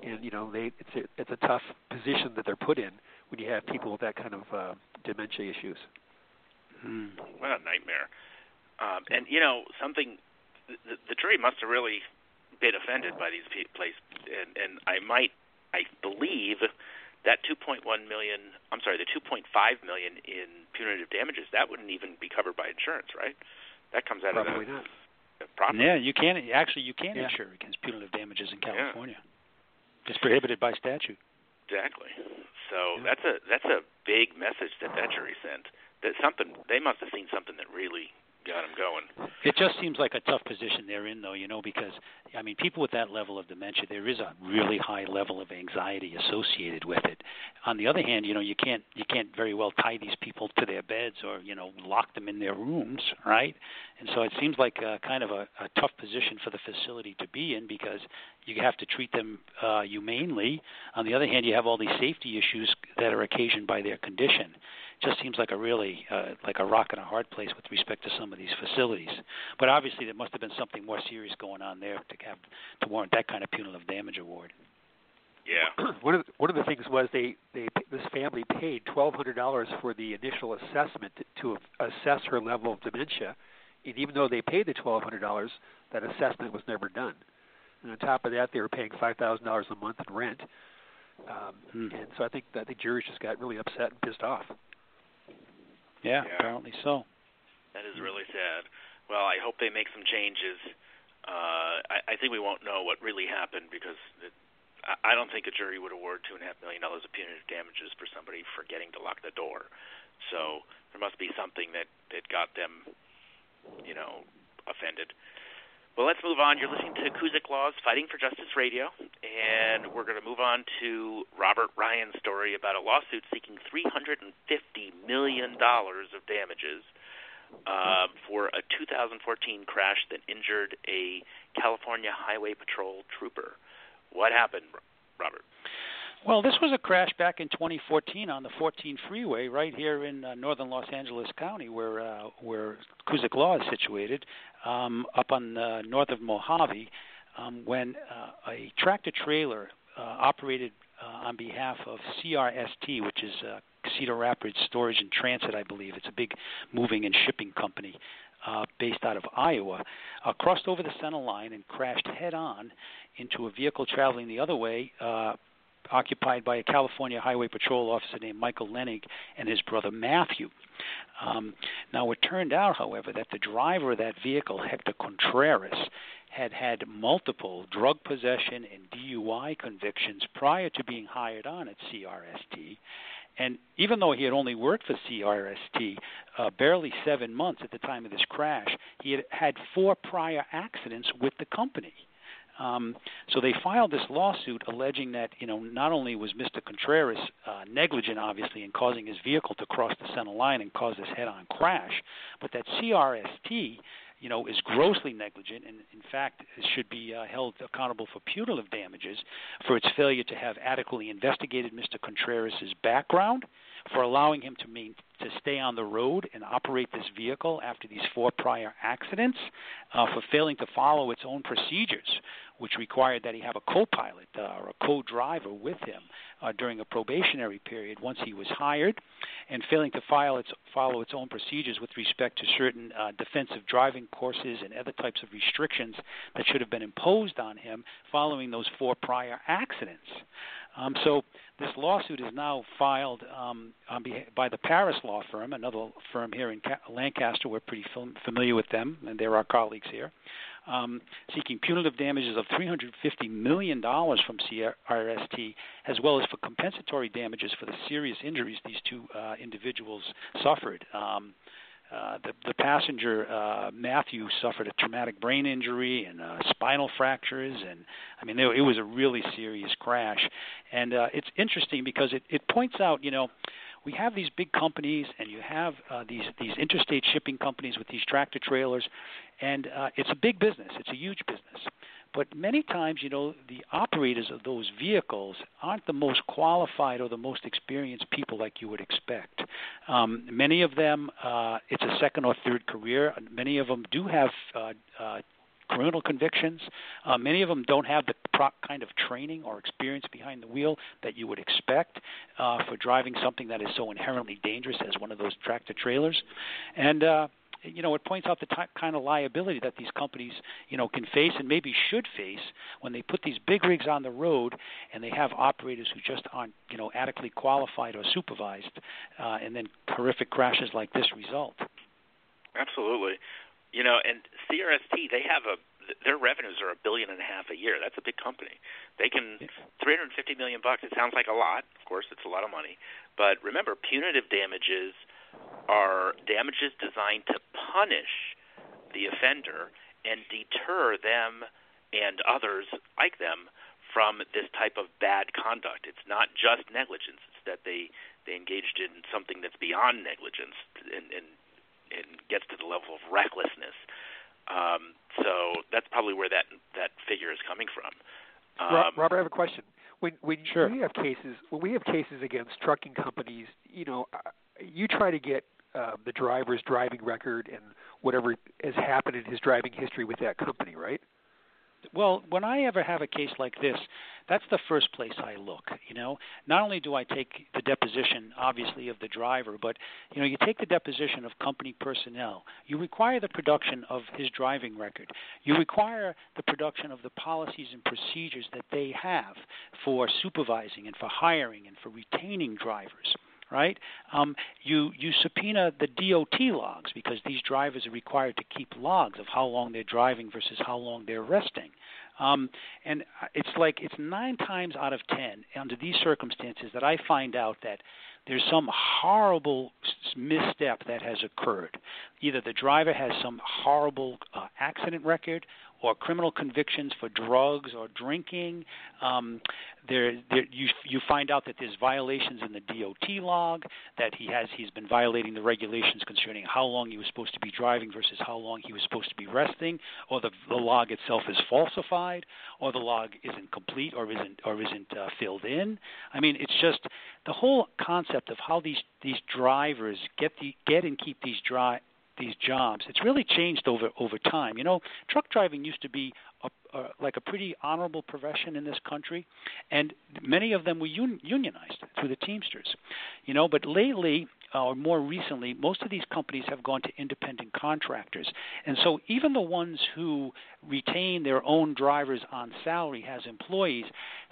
And you know, they it's a it's a tough position that they're put in when you have people with that kind of uh, dementia issues. Hmm. What a nightmare. Um, and you know something, the, the jury must have really been offended by these pe- place, and and I might, I believe that 2.1 million, I'm sorry, the 2.5 million in punitive damages, that wouldn't even be covered by insurance, right? That comes out Probably of the, not. Property. Yeah, you can actually you can Yeah. insure against punitive damages in California. It's prohibited by statute. Exactly. So that's a that's a big message that that jury sent. That something they must have seen something that really got going. It just seems like a tough position they're in, though, you know, because I mean, people with that level of dementia, there is a really high level of anxiety associated with it. On the other hand, you know, you can't you can't very well tie these people to their beds or you know lock them in their rooms, right? And so it seems like a, kind of a, a tough position for the facility to be in because you have to treat them uh, humanely. On the other hand, you have all these safety issues that are occasioned by their condition just seems like a really uh, like a rock and a hard place with respect to some of these facilities. But obviously, there must have been something more serious going on there to have to warrant that kind of punitive damage award. Yeah. one of the, one of the things was they they this family paid twelve hundred dollars for the initial assessment to, to assess her level of dementia, and even though they paid the twelve hundred dollars, that assessment was never done. And on top of that, they were paying five thousand dollars a month in rent. Um, Hmm. And so I think that the juries just got really upset and pissed off. Yeah, Yeah. apparently so. That is really sad. Well, I hope they make some changes. Uh, I, I think we won't know what really happened because it, I, I don't think a jury would award two and a half million dollars of punitive damages for somebody forgetting to lock the door. So there must be something that that got them, you know, offended. Well, let's move on. You're listening to Kuzyk Law's Fighting for Justice Radio, and we're going to move on to Robert Ryan's story about a lawsuit seeking $350 million of damages uh, for a 2014 crash that injured a California Highway Patrol trooper. What happened, Robert? Well, this was a crash back in 2014 on the 14 freeway right here in uh, northern Los Angeles County, where uh, where Kuzyk Law is situated, um, up on the north of Mojave, um, when uh, a tractor trailer uh, operated uh, on behalf of CRST, which is uh, Cedar Rapids Storage and Transit, I believe. It's a big moving and shipping company uh, based out of Iowa, uh, crossed over the center line and crashed head on into a vehicle traveling the other way, uh, occupied by a California Highway Patrol officer named Michael Lenig and his brother Matthew. Um, now, it turned out, however, that the driver of that vehicle, Hector Contreras, had had multiple drug possession and DUI convictions prior to being hired on at CRST. And even though he had only worked for CRST uh, barely seven months at the time of this crash, he had had four prior accidents with the company. Um, so they filed this lawsuit alleging that you know not only was Mr. Contreras uh, negligent, obviously, in causing his vehicle to cross the center line and cause this head-on crash, but that CRST you know, is grossly negligent and, in fact, should be uh, held accountable for punitive damages for its failure to have adequately investigated Mr. Contreras' background, for allowing him to to stay on the road and operate this vehicle after these four prior accidents, uh, for failing to follow its own procedures, which required that he have a co-pilot uh, or a co-driver with him uh, during a probationary period once he was hired, and failing to its, follow its own procedures with respect to certain uh, defensive driving courses and other types of restrictions that should have been imposed on him following those four prior accidents. Um, so this lawsuit is now filed um, behalf, by the Parris law firm, another firm here in Lancaster. We're pretty familiar with them, and they're our colleagues here um, seeking punitive damages of $350 million from CRST, as well as for compensatory damages for the serious injuries these two uh, individuals suffered. Um, uh, the, the passenger uh, Matthew suffered a traumatic brain injury and uh, spinal fractures, and I mean it, it was a really serious crash. And uh, it's interesting because it, it points out, you know, we have these big companies, and you have uh, these these interstate shipping companies with these tractor trailers, and uh, it's a big business. It's a huge business. But many times, you know, the operators of those vehicles aren't the most qualified or the most experienced people like you would expect. Um, many of them, uh, it's a second or third career. Many of them do have uh, uh, criminal convictions. Uh, many of them don't have the pro- kind of training or experience behind the wheel that you would expect uh, for driving something that is so inherently dangerous as one of those tractor trailers. And uh, you know, it points out the t- kind of liability that these companies, you know, can face and maybe should face when they put these big rigs on the road and they have operators who just aren't, you know, adequately qualified or supervised, uh, and then horrific crashes like this result. Absolutely, you know, and CRST they have a their revenues are a billion and a half a year. That's a big company. They can 350 million bucks. It sounds like a lot. Of course, it's a lot of money. But remember, punitive damages are damages designed to punish the offender and deter them and others like them from this type of bad conduct. It's not just negligence; it's that they they engaged in something that's beyond negligence and and, and gets to the level of recklessness. Um, so that's probably where that that figure is coming from. Um, Robert, I have a question. When when sure. we have cases when we have cases against trucking companies, you know, you try to get uh, the driver's driving record and whatever has happened in his driving history with that company, right? Well, when I ever have a case like this, that's the first place I look. You know, not only do I take the deposition, obviously, of the driver, but you know, you take the deposition of company personnel. You require the production of his driving record. You require the production of the policies and procedures that they have for supervising and for hiring and for retaining drivers right? Um, you you subpoena the DOT logs because these drivers are required to keep logs of how long they're driving versus how long they're resting. Um, and it's like it's nine times out of ten under these circumstances that I find out that there's some horrible misstep that has occurred. Either the driver has some horrible uh, accident record, or criminal convictions for drugs or drinking. Um, there, there, you you find out that there's violations in the DOT log that he has he's been violating the regulations concerning how long he was supposed to be driving versus how long he was supposed to be resting, or the, the log itself is falsified, or the log isn't complete or isn't or isn't uh, filled in. I mean, it's just the whole concept of how these these drivers get the get and keep these dri- these jobs. It's really changed over over time. You know, truck driving used to be a, uh, like a pretty honorable profession in this country, and many of them were un- unionized through the Teamsters. You know, but lately or more recently, most of these companies have gone to independent contractors. And so even the ones who retain their own drivers on salary as employees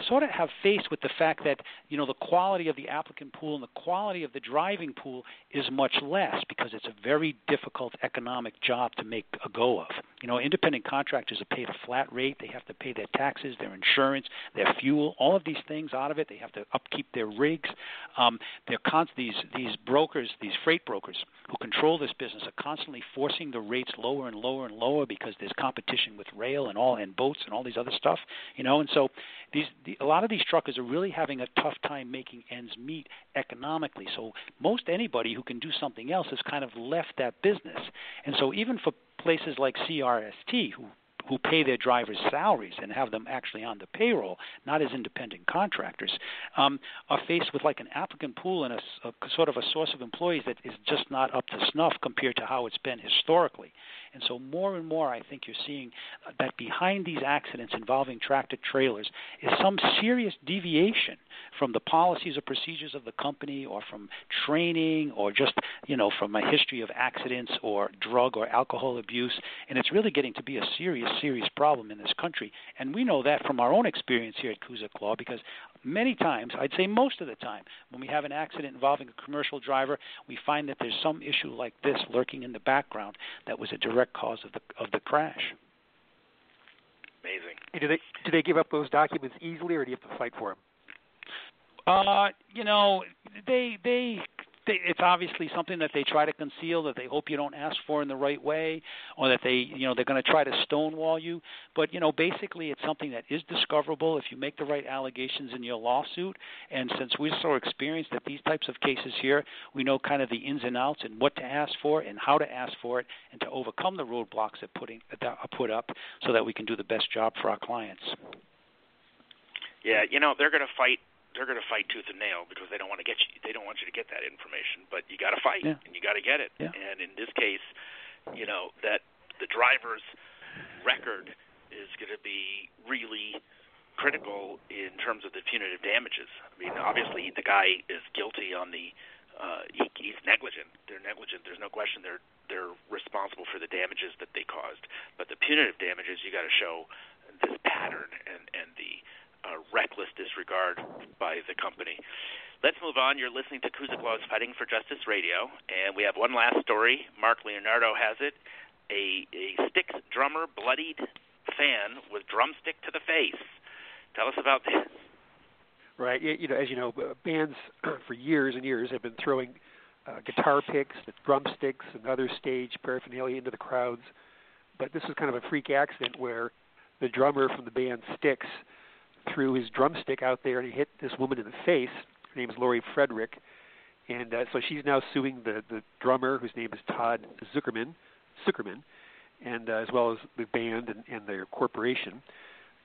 sort of have faced with the fact that, you know, the quality of the applicant pool and the quality of the driving pool is much less because it's a very difficult economic job to make a go of. You know, independent contractors are paid a flat rate. They have to pay their taxes, their insurance, their fuel, all of these things out of it. They have to upkeep their rigs. Um, they're const- these these brokers, these freight brokers who control this business, are constantly forcing the rates lower and lower and lower because there's competition with rail and all and boats and all these other stuff. You know, and so these the, a lot of these truckers are really having a tough time making ends meet economically. So most anybody who can do something else has kind of left that business. And so even for places like CRST, who who pay their drivers salaries and have them actually on the payroll, not as independent contractors, um, are faced with like an applicant pool and a, a sort of a source of employees that is just not up to snuff compared to how it's been historically. And so, more and more, I think you're seeing uh, that behind these accidents involving tractor trailers is some serious deviation from the policies or procedures of the company, or from training, or just you know from a history of accidents or drug or alcohol abuse. And it's really getting to be a serious, serious problem in this country. And we know that from our own experience here at Kuzyk Law, because many times, I'd say most of the time, when we have an accident involving a commercial driver, we find that there's some issue like this lurking in the background that was a direct cause of the of the crash. Amazing. do they do they give up those documents easily, or do you have to fight for them? Uh, you know, they they they, it's obviously something that they try to conceal that they hope you don't ask for in the right way or that they you know they're going to try to stonewall you. But you know basically it's something that is discoverable if you make the right allegations in your lawsuit. And since we're so experienced at these types of cases here we know kind of the ins and outs and what to ask for and how to ask for it and to overcome the roadblocks that putting that are put up so that we can do the best job for our clients. Yeah you know they're going to fight they're going to fight tooth and nail because they don't want to get you. They don't want you to get that information, but you got to fight yeah. and you got to get it. Yeah. And in this case, you know that the driver's record is going to be really critical in terms of the punitive damages. I mean, obviously the guy is guilty on the uh, he, he's negligent. They're negligent. There's no question they're they're responsible for the damages that they caused. But the punitive damages, you got to show this pattern and and the uh, reckless disregard by the company. Let's move on. You're listening to Kuzyk Law's Fighting for Justice Radio, and we have one last story. Mark Leonardo has it. A, a Styx drummer bloodied fan with drumstick to the face. Tell us about this. Right. You know, as you know, bands for years and years have been throwing uh, guitar picks, drumsticks, and other stage paraphernalia into the crowds. But this was kind of a freak accident where the drummer from the band Styx threw his drumstick out there and he hit this woman in the face. Her name is Lori Frederick, and uh, so she's now suing the the drummer, whose name is Todd Sucherman, Sucherman, and uh, as well as the band and, and their corporation,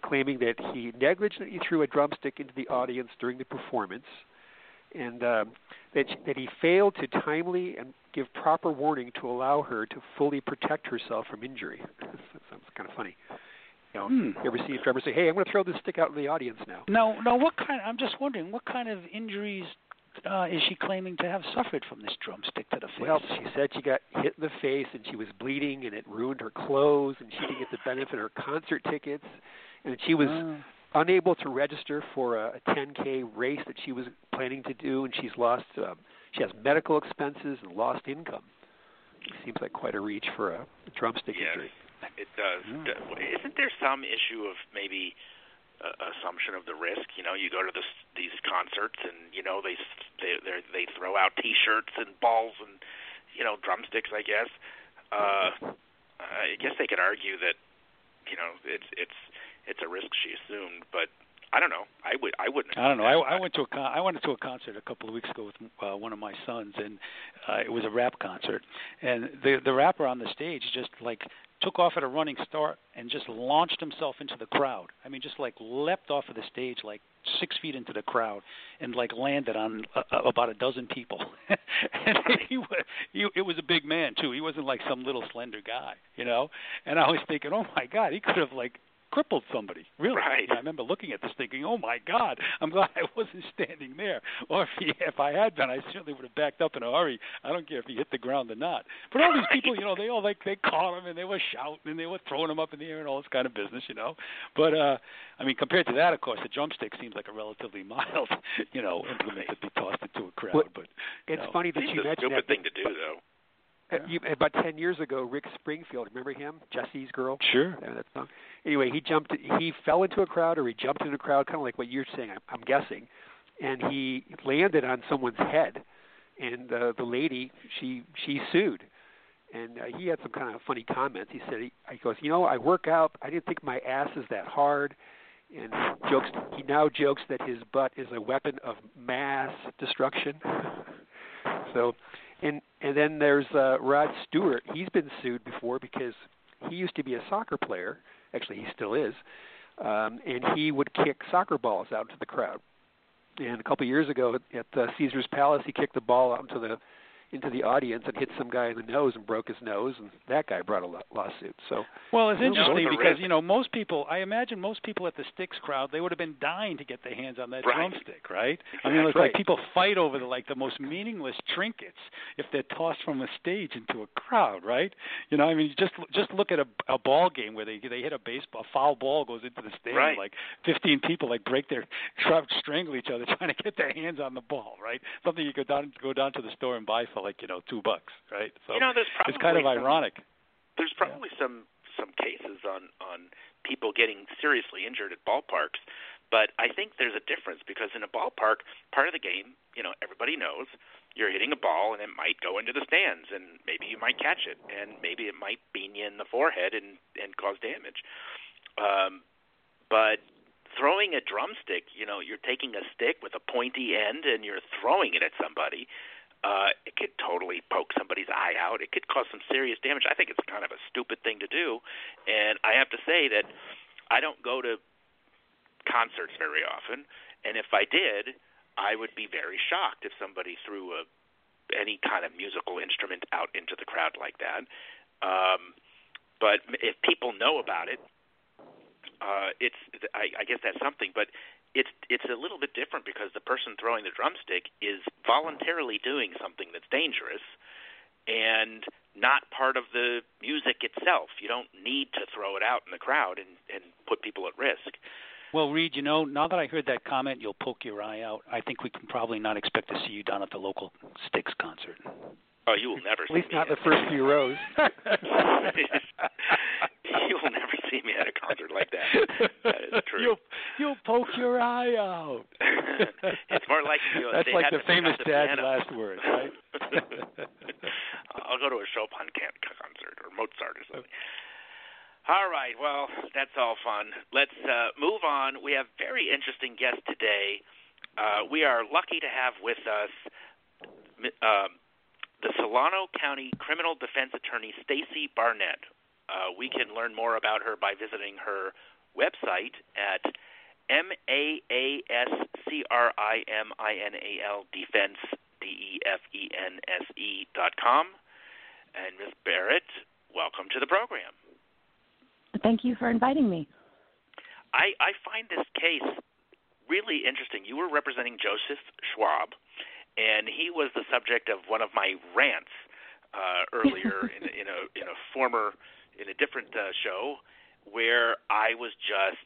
claiming that he negligently threw a drumstick into the audience during the performance, and uh, that that he failed to timely and give proper warning to allow her to fully protect herself from injury. that sounds kind of funny. You know, hmm. you ever see a drummer say, "Hey, I'm going to throw this stick out in the audience now"? No, no. What kind? I'm just wondering, what kind of injuries uh, is she claiming to have suffered from this drumstick to the face? Well, she said she got hit in the face and she was bleeding, and it ruined her clothes, and she didn't get the benefit of her concert tickets, and she was Oh. unable to register for a, a 10k race that she was planning to do, and she's lost. Um, she has medical expenses and lost income. It seems like quite a reach for a, a drumstick Yes, injury. It does. D- Isn't there some issue of maybe uh, assumption of the risk? You know, you go to this, these concerts and you know they they they throw out T-shirts and balls and you know drumsticks. I guess. Uh, I guess they could argue that you know, it's it's it's a risk she assumed, but I don't know. I would. I wouldn't. I don't know. I, I went to a con- I went to a concert a couple of weeks ago with uh, one of my sons, and uh, it was a rap concert. And the the rapper on the stage just like took off at a running start and just launched himself into the crowd. I mean, just like leapt off of the stage like six feet into the crowd and like landed on about a dozen people. and he was he, it was a big man too. He wasn't like some little slender guy, you know. And I was thinking, oh my God, he could have like crippled somebody. Really, right. I remember looking at this thinking, "Oh my God, I'm glad I wasn't standing there." Or if he, if I had been, I certainly would have backed up in a hurry. I don't care if he hit the ground or not. But all these people, you know, they all like they caught him and they were shouting and they were throwing him up in the air and all this kind of business, you know. But uh I mean, compared to that, of course, the drumstick seems like a relatively mild, you know, implement to be tossed into a crowd. Well, but it's know. funny that Seems you a mentioned stupid that. thing to do, though. You, about ten years ago, Rick Springfield, remember him, Jesse's girl? Sure. Yeah, that song. Anyway, he jumped. He fell into a crowd, or he jumped into a crowd, kind of like what you're saying. I'm, I'm guessing, and he landed on someone's head, and uh, the lady she she sued, and uh, he had some kind of funny comments. He said he, he goes, you know, I work out. I didn't think my ass is that hard, and jokes. He now jokes that his butt is a weapon of mass destruction. so and and then there's uh, Rod Stewart. He's been sued before because he used to be a soccer player. Actually, he still is, um, and he would kick soccer balls out into the crowd. And a couple of years ago at uh, Caesar's Palace, he kicked the ball out into the into the audience and hit some guy in the nose and broke his nose, and that guy brought a lawsuit. So Well, it's interesting because risk. you know most people. I imagine most people at the Styx crowd they would have been dying to get their hands on that Right. drumstick, right? I mean, it's Right. like people fight over the like the most meaningless trinkets if they're tossed from a stage into a crowd, right? You know, I mean, just just look at a, a ball game where they they hit a baseball, a foul ball goes into the stand, Right. like 15 people like break their try to strangle each other trying to get their hands on the ball, right? Something you go down go down to the store and buy for like you know two bucks, right? So you know, there's probably it's kind of some, ironic. There's probably some some cases on on people getting seriously injured at ballparks, but I think there's a difference because in a ballpark, part of the game, you know, everybody knows you're hitting a ball and it might go into the stands and maybe you might catch it and maybe it might bean you in the forehead and and cause damage. Um, but throwing a drumstick, you know, you're taking a stick with a pointy end and you're throwing it at somebody. Uh, it could totally poke somebody's eye out. It could cause some serious damage. I think it's kind of a stupid thing to do, and I have to say that I don't go to concerts very often, and if I did, I would be very shocked if somebody threw a any kind of musical instrument out into the crowd like that. Um, but if people know about it, uh, it's I, I guess that's something. But it's it's a little bit different because the person throwing the drumstick is voluntarily doing something that's dangerous and not part of the music itself. You don't need to throw it out in the crowd and, and put people at risk. Well, Reid, you know, now that I heard that comment, you'll poke your eye out. I think we can probably not expect to see you down at the local Styx concert. Oh, you will never see. at least not the first few rows. see me at a concert like that. That is true. you'll you'll poke your eye out. it's more like you know, That's they like the famous dad's piano. last words, right? I'll go to a Chopin concert or Mozart or something. All right, well, that's all fun. Let's uh, move on. We have very interesting guests today. Uh, we are lucky to have with us um, the Solano County Criminal Defense Attorney Stacy Barrett. Uh, we can learn more about her by visiting her website at M A A S C R I M I N A L Defense D E F E N S E dot com. And Ms. Barrett, welcome to the program. Thank you for inviting me. I, I find this case really interesting. You were representing Joseph Schwab, and he was the subject of one of my rants uh, earlier in, in a in a former in a different uh, show where I was just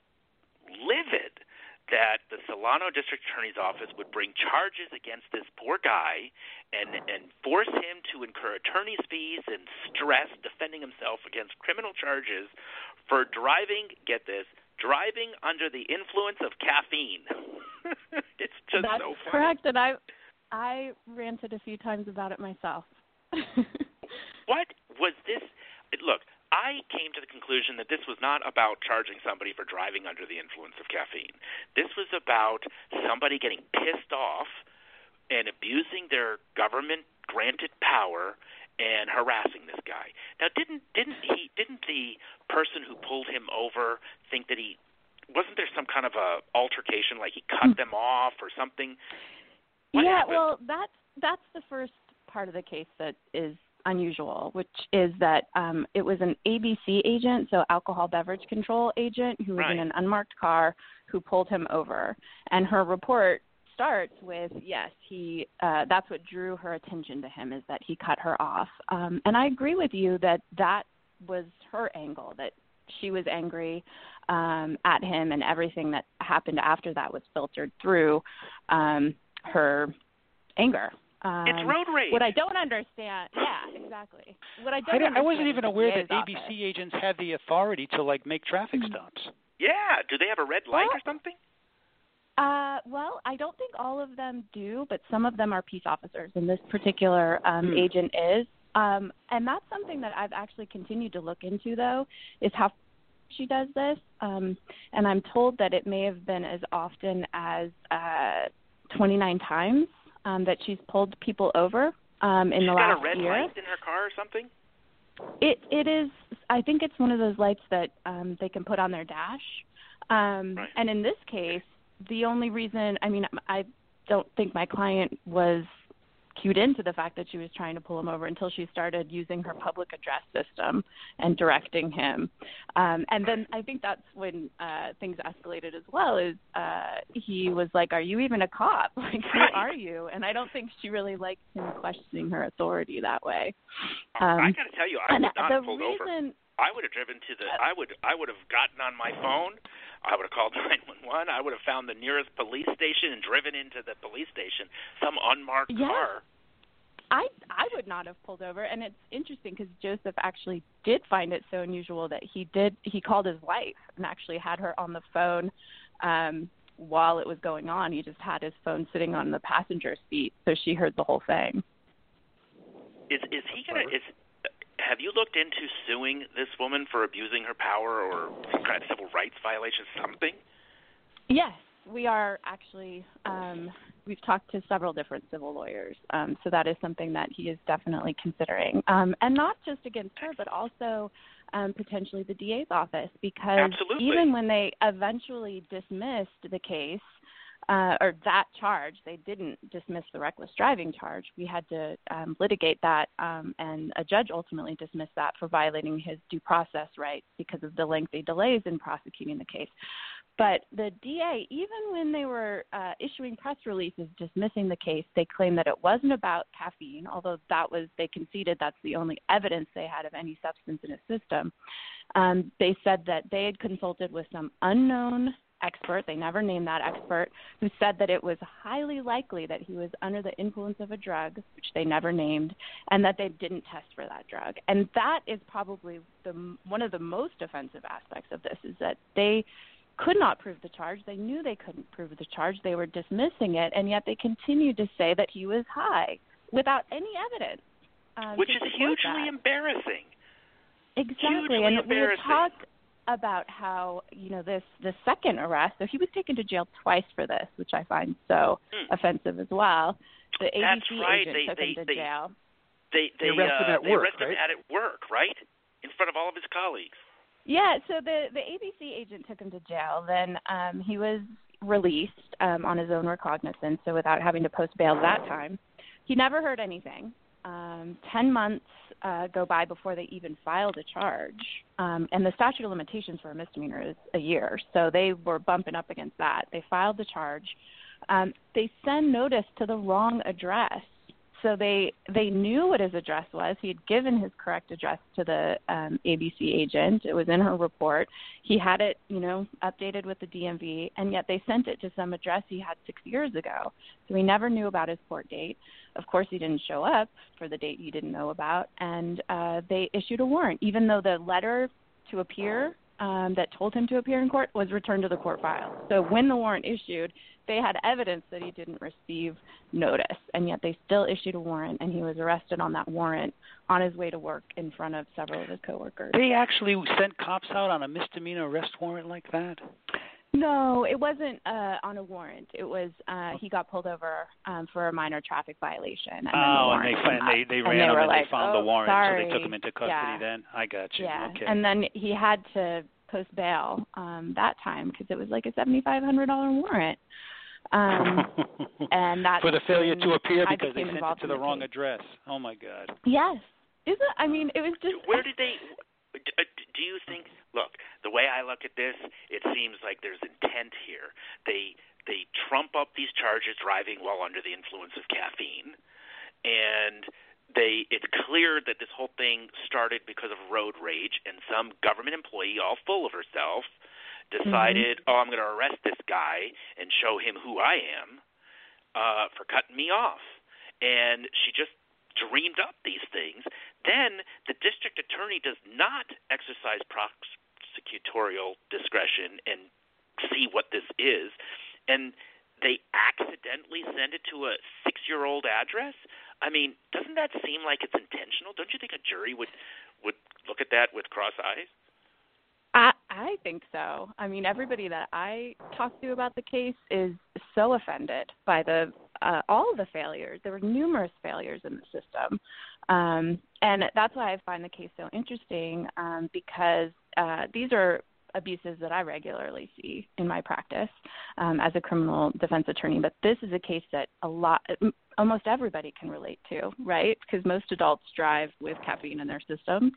livid that the Solano District Attorney's Office would bring charges against this poor guy and and force him to incur attorney's fees and stress defending himself against criminal charges for driving, get this, driving under the influence of caffeine. it's just That's so funny. correct, and I I ranted a few times about it myself. What was this? Look, I came to the conclusion that this was not about charging somebody for driving under the influence of caffeine. This was about somebody getting pissed off and abusing their government granted power and harassing this guy. Now didn't didn't he didn't the person who pulled him over think that he wasn't there some kind of a altercation like he cut hmm. them off or something? What yeah, happened? well, that's that's the first part of the case that is unusual, which is that um, it was an ABC agent, so alcohol beverage control agent, who was Right. in an unmarked car who pulled him over. And her report starts with yes, he. Uh, that's what drew her attention to him is that he cut her off. Um, and I agree with you that that was her angle that she was angry um, at him, and everything that happened after that was filtered through um, her anger. Um, It's road rage. What I don't understand, yeah, exactly. What I don't I, don't- I wasn't even aware DA's that office. ABC agents had the authority to like make traffic Mm-hmm. stops. Yeah, do they have a red light Well- or something? Uh, well, I don't think all of them do, but some of them are peace officers, and this particular um, Hmm. agent is. Um, and that's something that I've actually continued to look into, though, is how she does this. Um, and I'm told that it may have been as often as uh, 29 times um, that she's pulled people over um, in She's the got last a red year. light in her car or something? It it is. I think it's one of those lights that um, they can put on their dash. Um, Right. And in this case, the only reason I mean I don't think my client was cued into the fact that she was trying to pull him over until she started using her public address system and directing him. Um, and then I think that's when uh, things escalated as well. Is uh, he was like, "Are you even a cop? Like, who are you?" And I don't think she really liked him questioning her authority that way. Um, I got to tell you, I and not the pulled over. Reason, I would have driven to the. I would. I would have gotten on my phone. I would have called 911. I would have found the nearest police station and driven into the police station. Some unmarked Yeah. car. I I would not have pulled over, and it's interesting because Joseph actually did find it so unusual that he did he called his wife and actually had her on the phone um, while it was going on. He just had his phone sitting on the passenger seat, so she heard the whole thing. Is is he gonna? Is have you looked into suing this woman for abusing her power or some kind of civil rights violation, something? Yes, we are actually. Um, we've talked to several different civil lawyers, um, so that is something that he is definitely considering, um, and not just against her, but also um, potentially the DA's office, because Absolutely. even when they eventually dismissed the case. Uh, or that charge, they didn't dismiss the reckless driving charge. We had to um, litigate that, um, and a judge ultimately dismissed that for violating his due process rights because of the lengthy delays in prosecuting the case. But the DA, even when they were uh, issuing press releases dismissing the case, they claimed that it wasn't about caffeine, although that was, they conceded that's the only evidence they had of any substance in his system. Um, they said that they had consulted with some unknown expert, they never named that expert, who said that it was highly likely that he was under the influence of a drug, which they never named, and that they didn't test for that drug. And that is probably the one of the most offensive aspects of this is that they could not prove the charge. They knew they couldn't prove the charge. They were dismissing it, and yet they continued to say that he was high without any evidence. Um, Which is hugely that. embarrassing. Exactly, hugely and we had embarrassing. talked about how you know this the second arrest. So he was taken to jail twice for this, which I find so Hmm. offensive as well. The That's ABC right. agent They- took they- him to they- jail. They they, They arrested uh, at they work, arrested him right? at at work, right? In front of all of his colleagues. Yeah, so the the ABC agent took him to jail. Then um, he was released um, on his own recognizance, so without having to post bail that time. He never heard anything. Um, Ten months uh, go by before they even filed a charge, um, and the statute of limitations for a misdemeanor is a year, so they were bumping up against that. They filed the charge. Um, they send notice to the wrong address so they they knew what his address was. He had given his correct address to the um, ABC agent. It was in her report. He had it, you know, updated with the DMV, and yet they sent it to some address he had six years ago. So he never knew about his court date. Of course, he didn't show up for the date he didn't know about, and uh, they issued a warrant, even though the letter to appear um, that told him to appear in court was returned to the court file. So when the warrant issued, they had evidence that he didn't receive notice, and yet they still issued a warrant, and he was arrested on that warrant on his way to work in front of several of his coworkers. They actually sent cops out on a misdemeanor arrest warrant like that. No, it wasn't uh, on a warrant. It was uh, he got pulled over um, for a minor traffic violation. And oh, the and they warrant and they they and ran they him were and like, they found oh, the warrant, sorry. so they took him into custody. Yeah. Then I got you. Yeah, Okay. and then he had to post bail um, that time because it was like a seventy five hundred dollar warrant. Um, and that's for the failure to appear because they became sent it involved to the wrong case. address. Oh my God. Yes, is it? I mean, it was just. Where did they? d- uh, Do you think? Look, the way I look at this, it seems like there's intent here. They they trump up these charges driving while under the influence of caffeine, and they it's clear that this whole thing started because of road rage and some government employee all full of herself decided, oh, I'm going to arrest this guy and show him who I am uh, for cutting me off. And she just dreamed up these things. Then the district attorney does not exercise prosecutorial discretion and see what this is. And they accidentally send it to a six year old address? I mean, doesn't that seem like it's intentional? Don't you think a jury would would look at that with cross eyes? I I think so. I mean, everybody that I talked to about the case is so offended by the uh, all of the failures. There were numerous failures in the system, um, and that's why I find the case so interesting um, because uh, these are abuses that I regularly see in my practice um, as a criminal defense attorney. But this is a case that a lot, almost everybody can relate to, right? Because most adults drive with caffeine in their systems.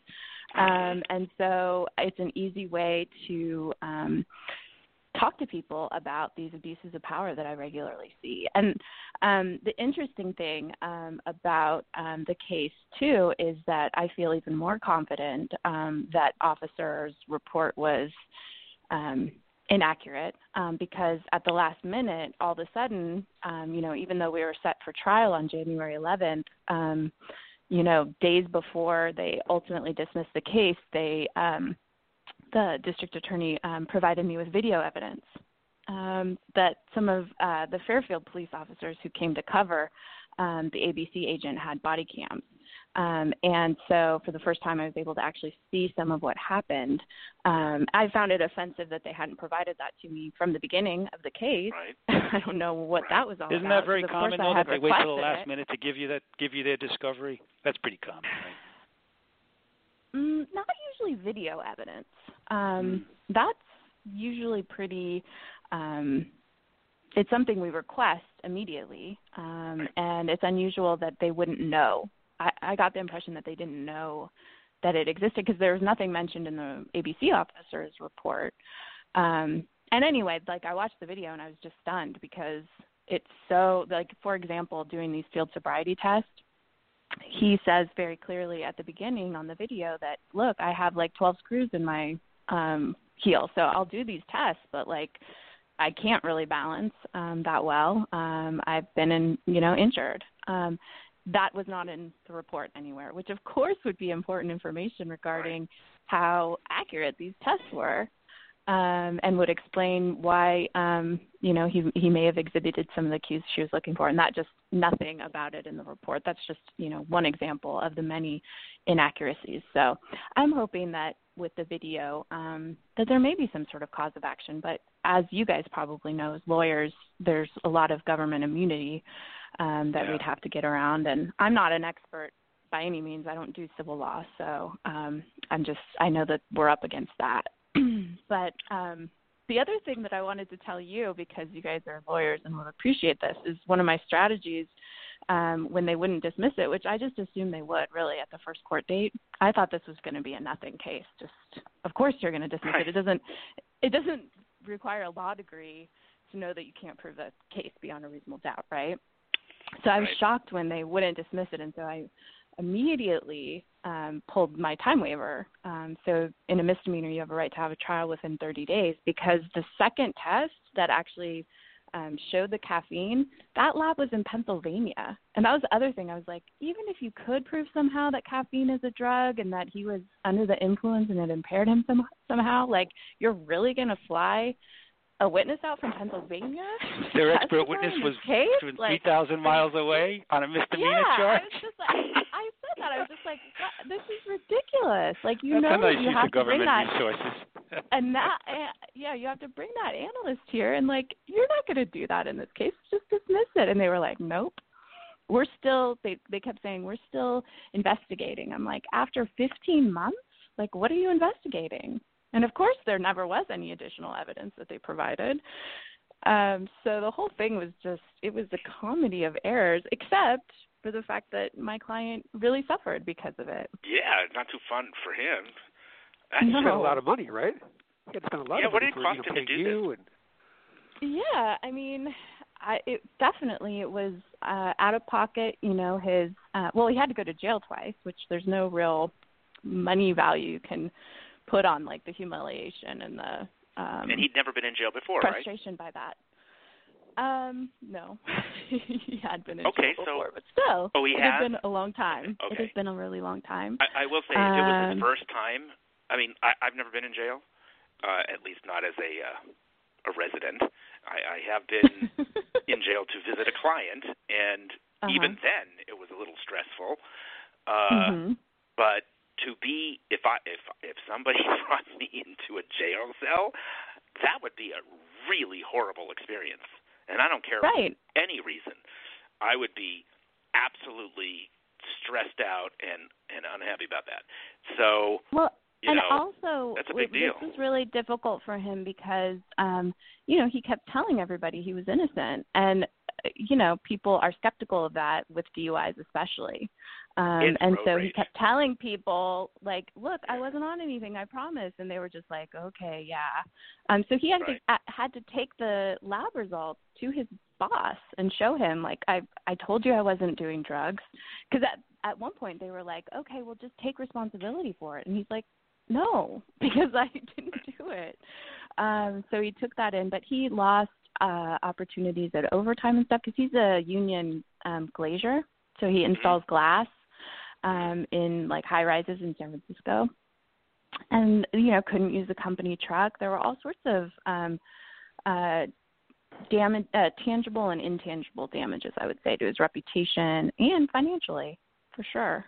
Um, and so it's an easy way to um, talk to people about these abuses of power that I regularly see. And um, the interesting thing um, about um, the case, too, is that I feel even more confident um, that officers' report was um, inaccurate um, because at the last minute, all of a sudden, um, you know, even though we were set for trial on January 11th, um, you know, days before they ultimately dismissed the case, they um, the district attorney um, provided me with video evidence um, that some of uh, the Fairfield police officers who came to cover um, the ABC agent had body cams. Um, and so, for the first time, I was able to actually see some of what happened. Um, I found it offensive that they hadn't provided that to me from the beginning of the case. Right. I don't know what that was all Isn't about. that very 'cause of course common though that they wait till the last it. minute to give you that give you their discovery? That's pretty common, right? Mm, not usually video evidence. Um, That's usually pretty. Um, it's something we request immediately, um, and it's unusual that they wouldn't know. I, I got the impression that they didn't know that it existed because there was nothing mentioned in the ABC officer's report. Um, and anyway, like I watched the video and I was just stunned because it's so like for example, doing these field sobriety tests he says very clearly at the beginning on the video that look i have like 12 screws in my um heel so i'll do these tests but like i can't really balance um that well. Um i've been in you know injured. Um that was not in the report anywhere which of course would be important information regarding how accurate these tests were um, and would explain why um, you know he he may have exhibited some of the cues she was looking for, and that just nothing about it in the report. That's just you know one example of the many inaccuracies. So I'm hoping that with the video um, that there may be some sort of cause of action. But as you guys probably know, as lawyers, there's a lot of government immunity um, that Yeah. we'd have to get around, and I'm not an expert by any means. I don't do civil law, so um, I'm just I know that we're up against that. but um, the other thing that I wanted to tell you, because you guys are lawyers and will appreciate this, is one of my strategies um, when they wouldn't dismiss it, which I just assumed they would really at the first court date. I thought this was going to be a nothing case. Just of course you're going to dismiss it. It doesn't it doesn't require a law degree to know that you can't prove a case beyond a reasonable doubt, right? So I was Right. shocked when they wouldn't dismiss it, and so I immediately um, pulled my time waiver. Um, so in a misdemeanor, you have a right to have a trial within 30 days because the second test that actually um, showed the caffeine, that lab was in Pennsylvania. And that was the other thing. I was like, even if you could prove somehow that caffeine is a drug and that he was under the influence and it impaired him some, somehow, like, you're really going to fly a witness out from Pennsylvania? Their expert witness was like, 3,000 miles away on a misdemeanor yeah, charge? I was just like, I said that. I was just like, this is ridiculous. Like, you That's know, nice you have to bring that. resources. and that, uh, yeah, you have to bring that analyst here, and like, you're not going to do that in this case. Just dismiss it. And they were like, nope. We're still. They they kept saying we're still investigating. I'm like, after 15 months, like, what are you investigating? And of course, there never was any additional evidence that they provided. Um, so the whole thing was just, it was a comedy of errors, except for the fact that my client really suffered because of it. Yeah, not too fun for him. He No. spent a lot of money, right? He had to spend a lot Yeah, of what money did it for, you cost know, him to do you and Yeah, I mean, I it definitely it was uh out of pocket, you know, his uh well, he had to go to jail twice, which there's no real money value you can put on like the humiliation and the um and he'd never been in jail before, right? frustration by that. Um, no. he had been in Okay, jail so- before, but still, Oh, he it has? has been a long time. It has been a really long time. I, I will say, if it was his Um, first time, I mean, I, I've never been in jail, uh, at least not as a uh, a resident. I, I have been in jail to visit a client, and Uh-huh. even then, it was a little stressful. Uh, Mhm. But to be, if I if if somebody brought me into a jail cell, that would be a really horrible experience, and I don't care Right. for any reason. I would be absolutely stressed out and and unhappy about that. So Well, you and know, also that's a big deal. this was really difficult for him because um you know he kept telling everybody he was innocent and you know people are skeptical of that with DUIs especially. Um and so he kept telling people like look I wasn't on anything I promise. And they were just like okay yeah. Um so he had Right. to had to take the lab results to his boss and show him like I I told you I wasn't doing drugs. Because at at one point they were like okay well just take responsibility for it. And he's like no because i didn't do it. Um so he took that in but he lost uh opportunities at overtime and stuff because he's a union um glazier. So he installs glass um in like high rises in san francisco. And you know couldn't use the company truck. There were all sorts of um uh damage uh, tangible and intangible damages i would say to his reputation and financially for sure.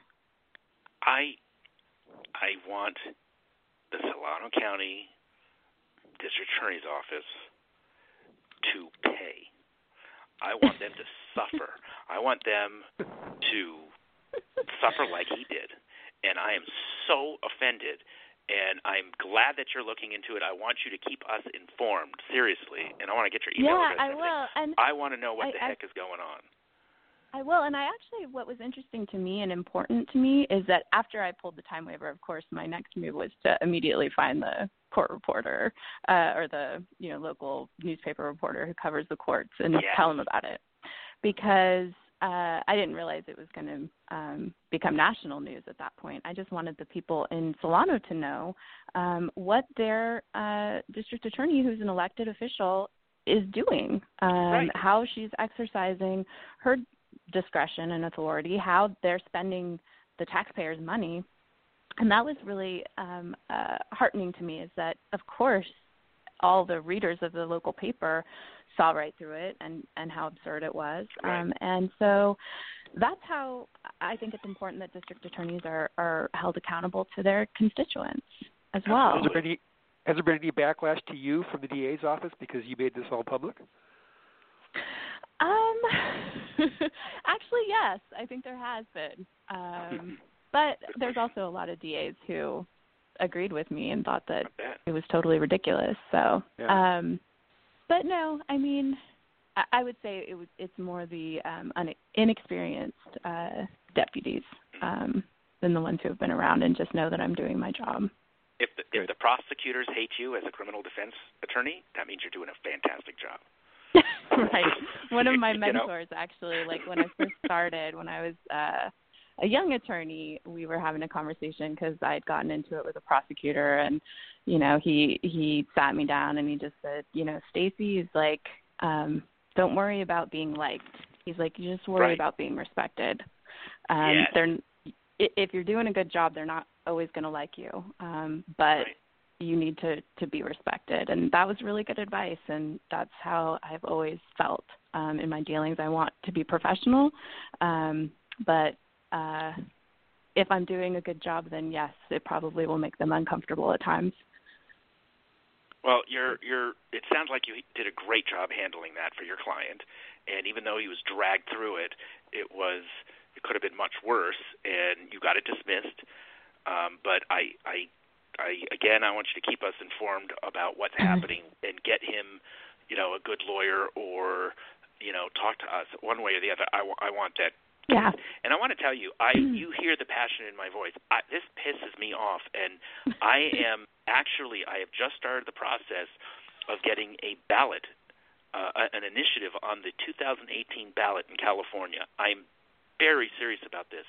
I I want the Solano County District Attorney's Office to pay. I want them to suffer. I want them to suffer like he did. And I am so offended and I'm glad that you're looking into it. I want you to keep us informed, seriously. And I want to get your email yeah address. i will and I want to know what I- the I- heck is going on. I will, and I actually, what was interesting to me and important to me is that after I pulled the time waiver, of course, my next move was to immediately find the court reporter uh, or the you know local newspaper reporter who covers the courts and Yes. tell them about it, because uh, I didn't realize it was going to um, become national news at that point. I just wanted the people in Solano to know um, what their uh, district attorney, who's an elected official, is doing, um, Right. how she's exercising her discretion and authority, how they're spending the taxpayers' money. And that was really um, uh, heartening to me is that, of course, all the readers of the local paper saw right through it and, and how absurd it was. Right. Um, and so that's how I think it's important that district attorneys are, are held accountable to their constituents as well. Has there been any, has there been any backlash to you from the DA's office because you made this all public? Um, actually, yes, I think there has been. Um, but there's also a lot of DAs who agreed with me and thought that it was totally ridiculous. So, Yeah. um, but no, I mean, I, I would say it was it's more the um, un- inexperienced uh, deputies um, than the ones who have been around and just know that I'm doing my job. If the, if the prosecutors hate you as a criminal defense attorney, that means you're doing a fantastic job. right. One of my You know? mentors actually, like when I first started, when I was uh a young attorney, we were having a conversation because I had gotten into it with a prosecutor, and you know, he he sat me down and he just said, you know, Stacy is like um, don't worry about being liked. He's like, you just worry Right. about being respected. Um, Yes. They're i- if you're doing a good job, they're not always going to like you, um, but Right. you need to to be respected. And that was really good advice, and that's how I've always felt um, in my dealings. I want to be professional, um, but uh, if I'm doing a good job, then yes, it probably will make them uncomfortable at times. Well, you're you're. It sounds like you did a great job handling that for your client, and even though he was dragged through it, it was it could have been much worse, and you got it dismissed. Um, but I, I, I again, I want you to keep us informed about what's happening and get him, you know, a good lawyer or, you know, talk to us one way or the other. I, wa- I want that Yeah. and I want to tell you, I you hear the passion in my voice. I, this pisses me off, and I am actually I have just started the process of getting a ballot, uh, an initiative on the 2018 ballot in California. I'm very serious about this,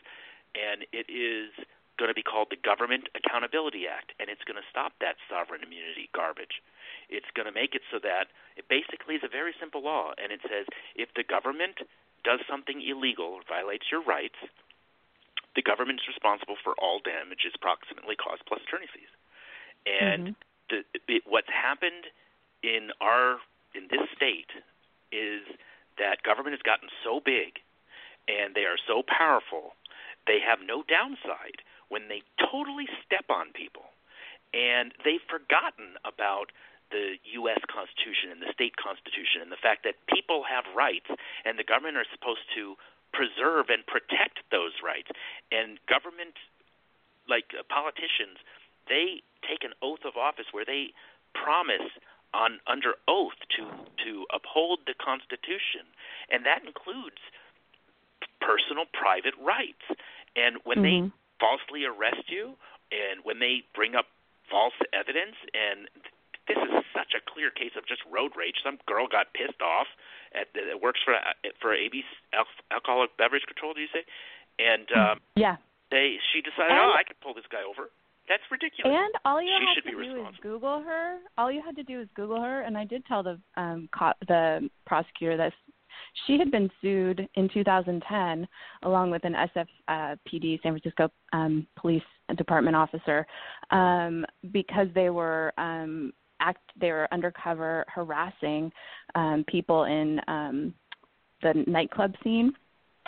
and it is going to be called the Government Accountability Act, and it's going to stop that sovereign immunity garbage. It's going to make it so that it basically is a very simple law, and it says if the government does something illegal or violates your rights, the government is responsible for all damages proximately caused plus attorney fees. And mm-hmm. the, it, what's happened in our in this state is that government has gotten so big and they are so powerful, they have no downside when they totally step on people. And they've forgotten about the U.S. Constitution and the state constitution and the fact that people have rights and the government are supposed to preserve and protect those rights. And government, like uh, politicians, they take an oath of office where they promise on under oath to to uphold the Constitution, and that includes personal private rights. And when Mm-hmm. they falsely arrest you, and when they bring up false evidence, and this is such a clear case of just road rage. Some girl got pissed off at that works for for AB Al- Alcoholic Beverage Control. Do you say? And um, Yeah. they she decided, And- oh, I could pull this guy over. That's ridiculous. And all you she have to do is Google her. All you had to do is Google her, and I did tell the um, co- the prosecutor that she had been sued in 2010, along with an SFPD, San Francisco um, Police Department officer, um, because they were um, act they were undercover harassing um, people in um, the nightclub scene.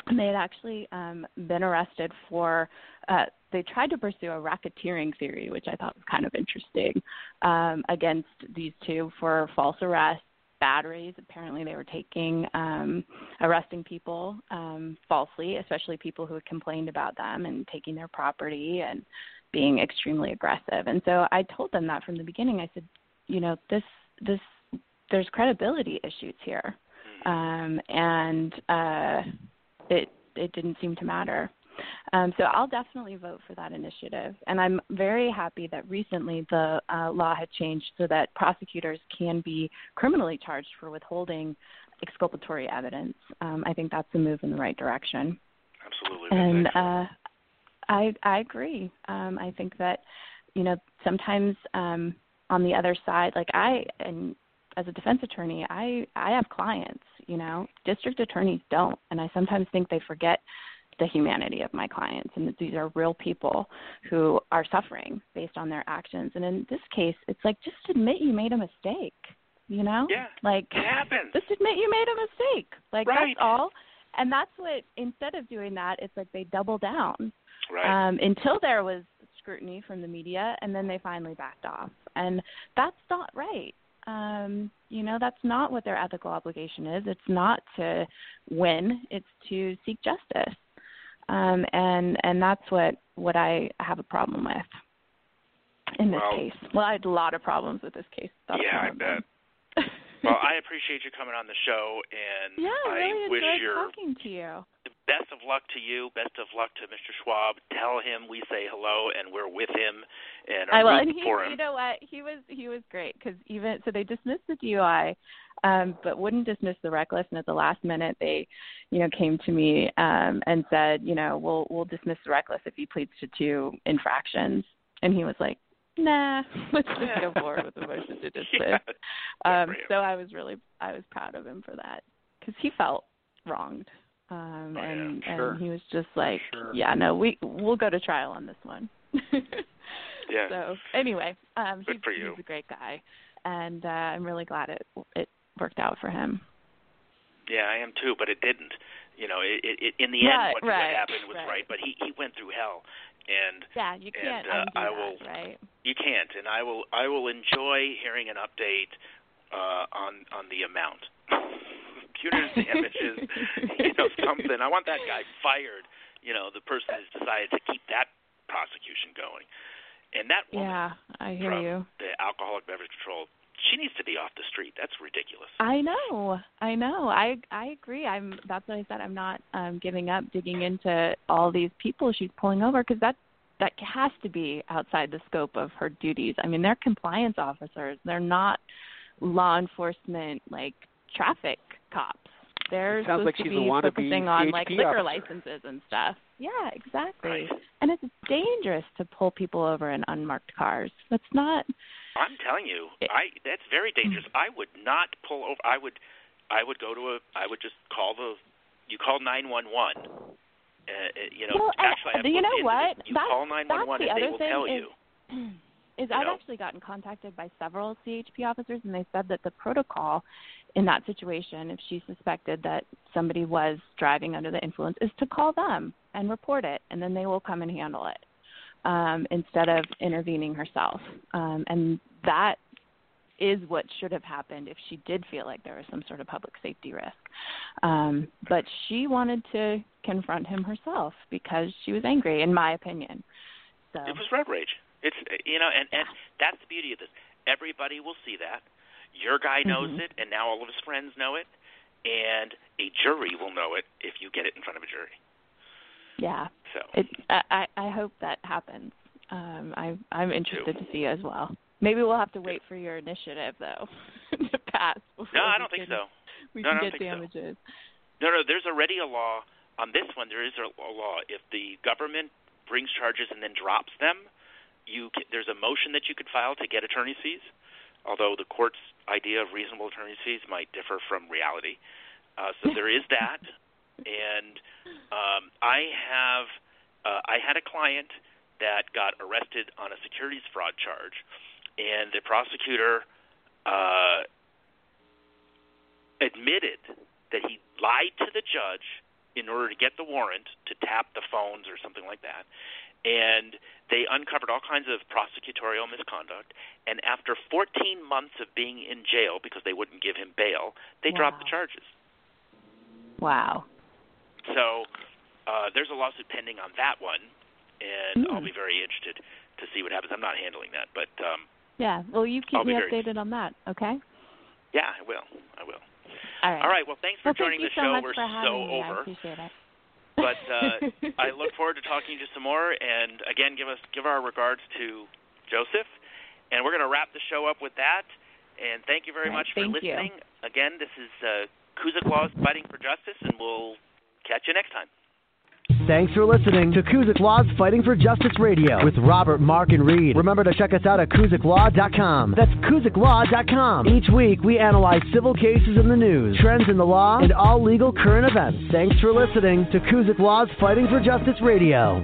And they had actually um, been arrested for uh, they tried to pursue a racketeering theory which i thought was kind of interesting um, against these two for false arrest batteries apparently they were taking um, arresting people um, falsely especially people who had complained about them and taking their property and being extremely aggressive. And so i told them that from the beginning. I said you know this this there's credibility issues here um, and uh, it it didn't seem to matter. Um, so I'll definitely vote for that initiative, and I'm very happy that recently the uh, law had changed so that prosecutors can be criminally charged for withholding exculpatory evidence. Um, I think that's a move in the right direction. Absolutely. And uh, I I agree. Um, I think that you know sometimes um, on the other side, like I and as a defense attorney, I I have clients. You know, district attorneys don't, and I sometimes think they forget the humanity of my clients and that these are real people who are suffering based on their actions. And in this case, it's like just admit you made a mistake. You know, Yeah. like it happens. just admit you made a mistake. Like Right. that's all. And that's what instead of doing that, it's like they double down Right. um, until there was scrutiny from the media, and then they finally backed off. And that's not right. Um, you know, that's not what their ethical obligation is. It's not to win; it's to seek justice. Um, and and that's what what I have a problem with in this Well- case. Well, I had a lot of problems with this case. That's yeah, I bet. well, I appreciate you coming on the show, and Yeah, I I really wish enjoyed your talking to you. Best of luck to you. Best of luck to Mr. Schwab. Tell him we say hello, and we're with him, and are I will. And he, for him. you know what? He was he was great because even so they dismissed the DUI, um, but wouldn't dismiss the reckless. And at the last minute, they, you know, came to me um, and said, you know, we'll we'll dismiss the reckless if he pleads to two infractions. And he was like, nah, let's just go forward with the motion to dismiss. Yeah. Um, so I was really I was proud of him for that because he felt wronged, um, Oh, yeah, and sure. and he was just like, Sure. yeah, no, we we'll go to trial on this one. Yeah. So anyway, um, Good he's, for you. he's a great guy, and uh, I'm really glad it it worked out for him. Yeah, I am too, but it didn't. You know, it, it, in the Right, end, what, right, what happened was right. right. But he he went through hell, and Yeah, you can't And, uh, I that, will- right? you can't. And I will I will enjoy hearing an update uh, on on the amount. Punitive damages, you know, something. I want that guy fired. You know, the person has decided to keep that prosecution going, and that woman Yeah, I hear from you. the Alcoholic Beverage Control, she needs to be off the street. That's ridiculous. I know, I know. I I agree. I'm. That's what I said. I'm not um, giving up digging into all these people she's pulling over because that that has to be outside the scope of her duties. I mean, they're compliance officers. They're not law enforcement like traffic cops. They're It sounds supposed like to she's be a wannabe focusing on like CHP liquor officer. licenses and stuff. Yeah, exactly. Right. And it's dangerous to pull people over in unmarked cars. That's not. I'm telling you, It- I that's very mm. dangerous. I would not pull over. I would, I would go to a. I would just call the. You call nine one one. Uh, uh, you know, Well, and- actually, I have you know what? this. You That's- call nine one one and the they other will thing tell is- you. is You I've know? actually gotten contacted by several CHP officers, and they said that the protocol in that situation, if she suspected that somebody was driving under the influence, is to call them and report it, and then they will come and handle it um, instead of intervening herself. Um, and that is what should have happened if she did feel like there was some sort of public safety risk. Um, but she wanted to confront him herself because she was angry, in my opinion. So It was road rage. It's you know, and and that's the beauty of this. Everybody will see that. Your guy knows Mhm. it, and now all of his friends know it, and a jury will know it if you get it in front of a jury. yeah, So it, I, I hope that happens. Um, I, I'm interested to see as well. Maybe we'll have to wait for your initiative though to pass. no, I don't think can- so. We No, can get think so. damages. No, no, there's already a law on this one. There is a, law. If the government brings charges and then drops them, you ca there's a motion that you could file to get attorney's fees. Although the court's idea of reasonable attorney's fees might differ from reality, uh, so there is that. And um, I have uh, I had a client that got arrested on a securities fraud charge, and the prosecutor uh, admitted that he lied to the judge in order to get the warrant to tap the phones or something like that. And they uncovered all kinds of prosecutorial misconduct. And after 14 months of being in jail because they wouldn't give him bail, they dropped the charges. Wow. So uh, there's a lawsuit pending on that one, and I'll Hmm. be very interested to see what happens. I'm not handling that, but um, Yeah. Well, you keep I'll me very- updated on that. Okay. yeah, I will. I will. All right. All right. Well, thanks for Well, joining the so show. We're so me. I over. But uh, I look forward to talking to you some more. And again, give us give our regards to Joseph. And we're going to wrap the show up with that. And thank you very right, much for thank you. listening. Again, this is uh, Kuzyk Fighting for Justice, and we'll catch you next time. Thanks for listening to Kuzyk Law's Fighting for Justice Radio with Robert, Mark, and Reid. Remember to check us out at KuzykLaw.com. That's KuzykLaw.com. Each week, we analyze civil cases in the news, trends in the law, and all legal current events. Thanks for listening to Kuzyk Law's Fighting for Justice Radio.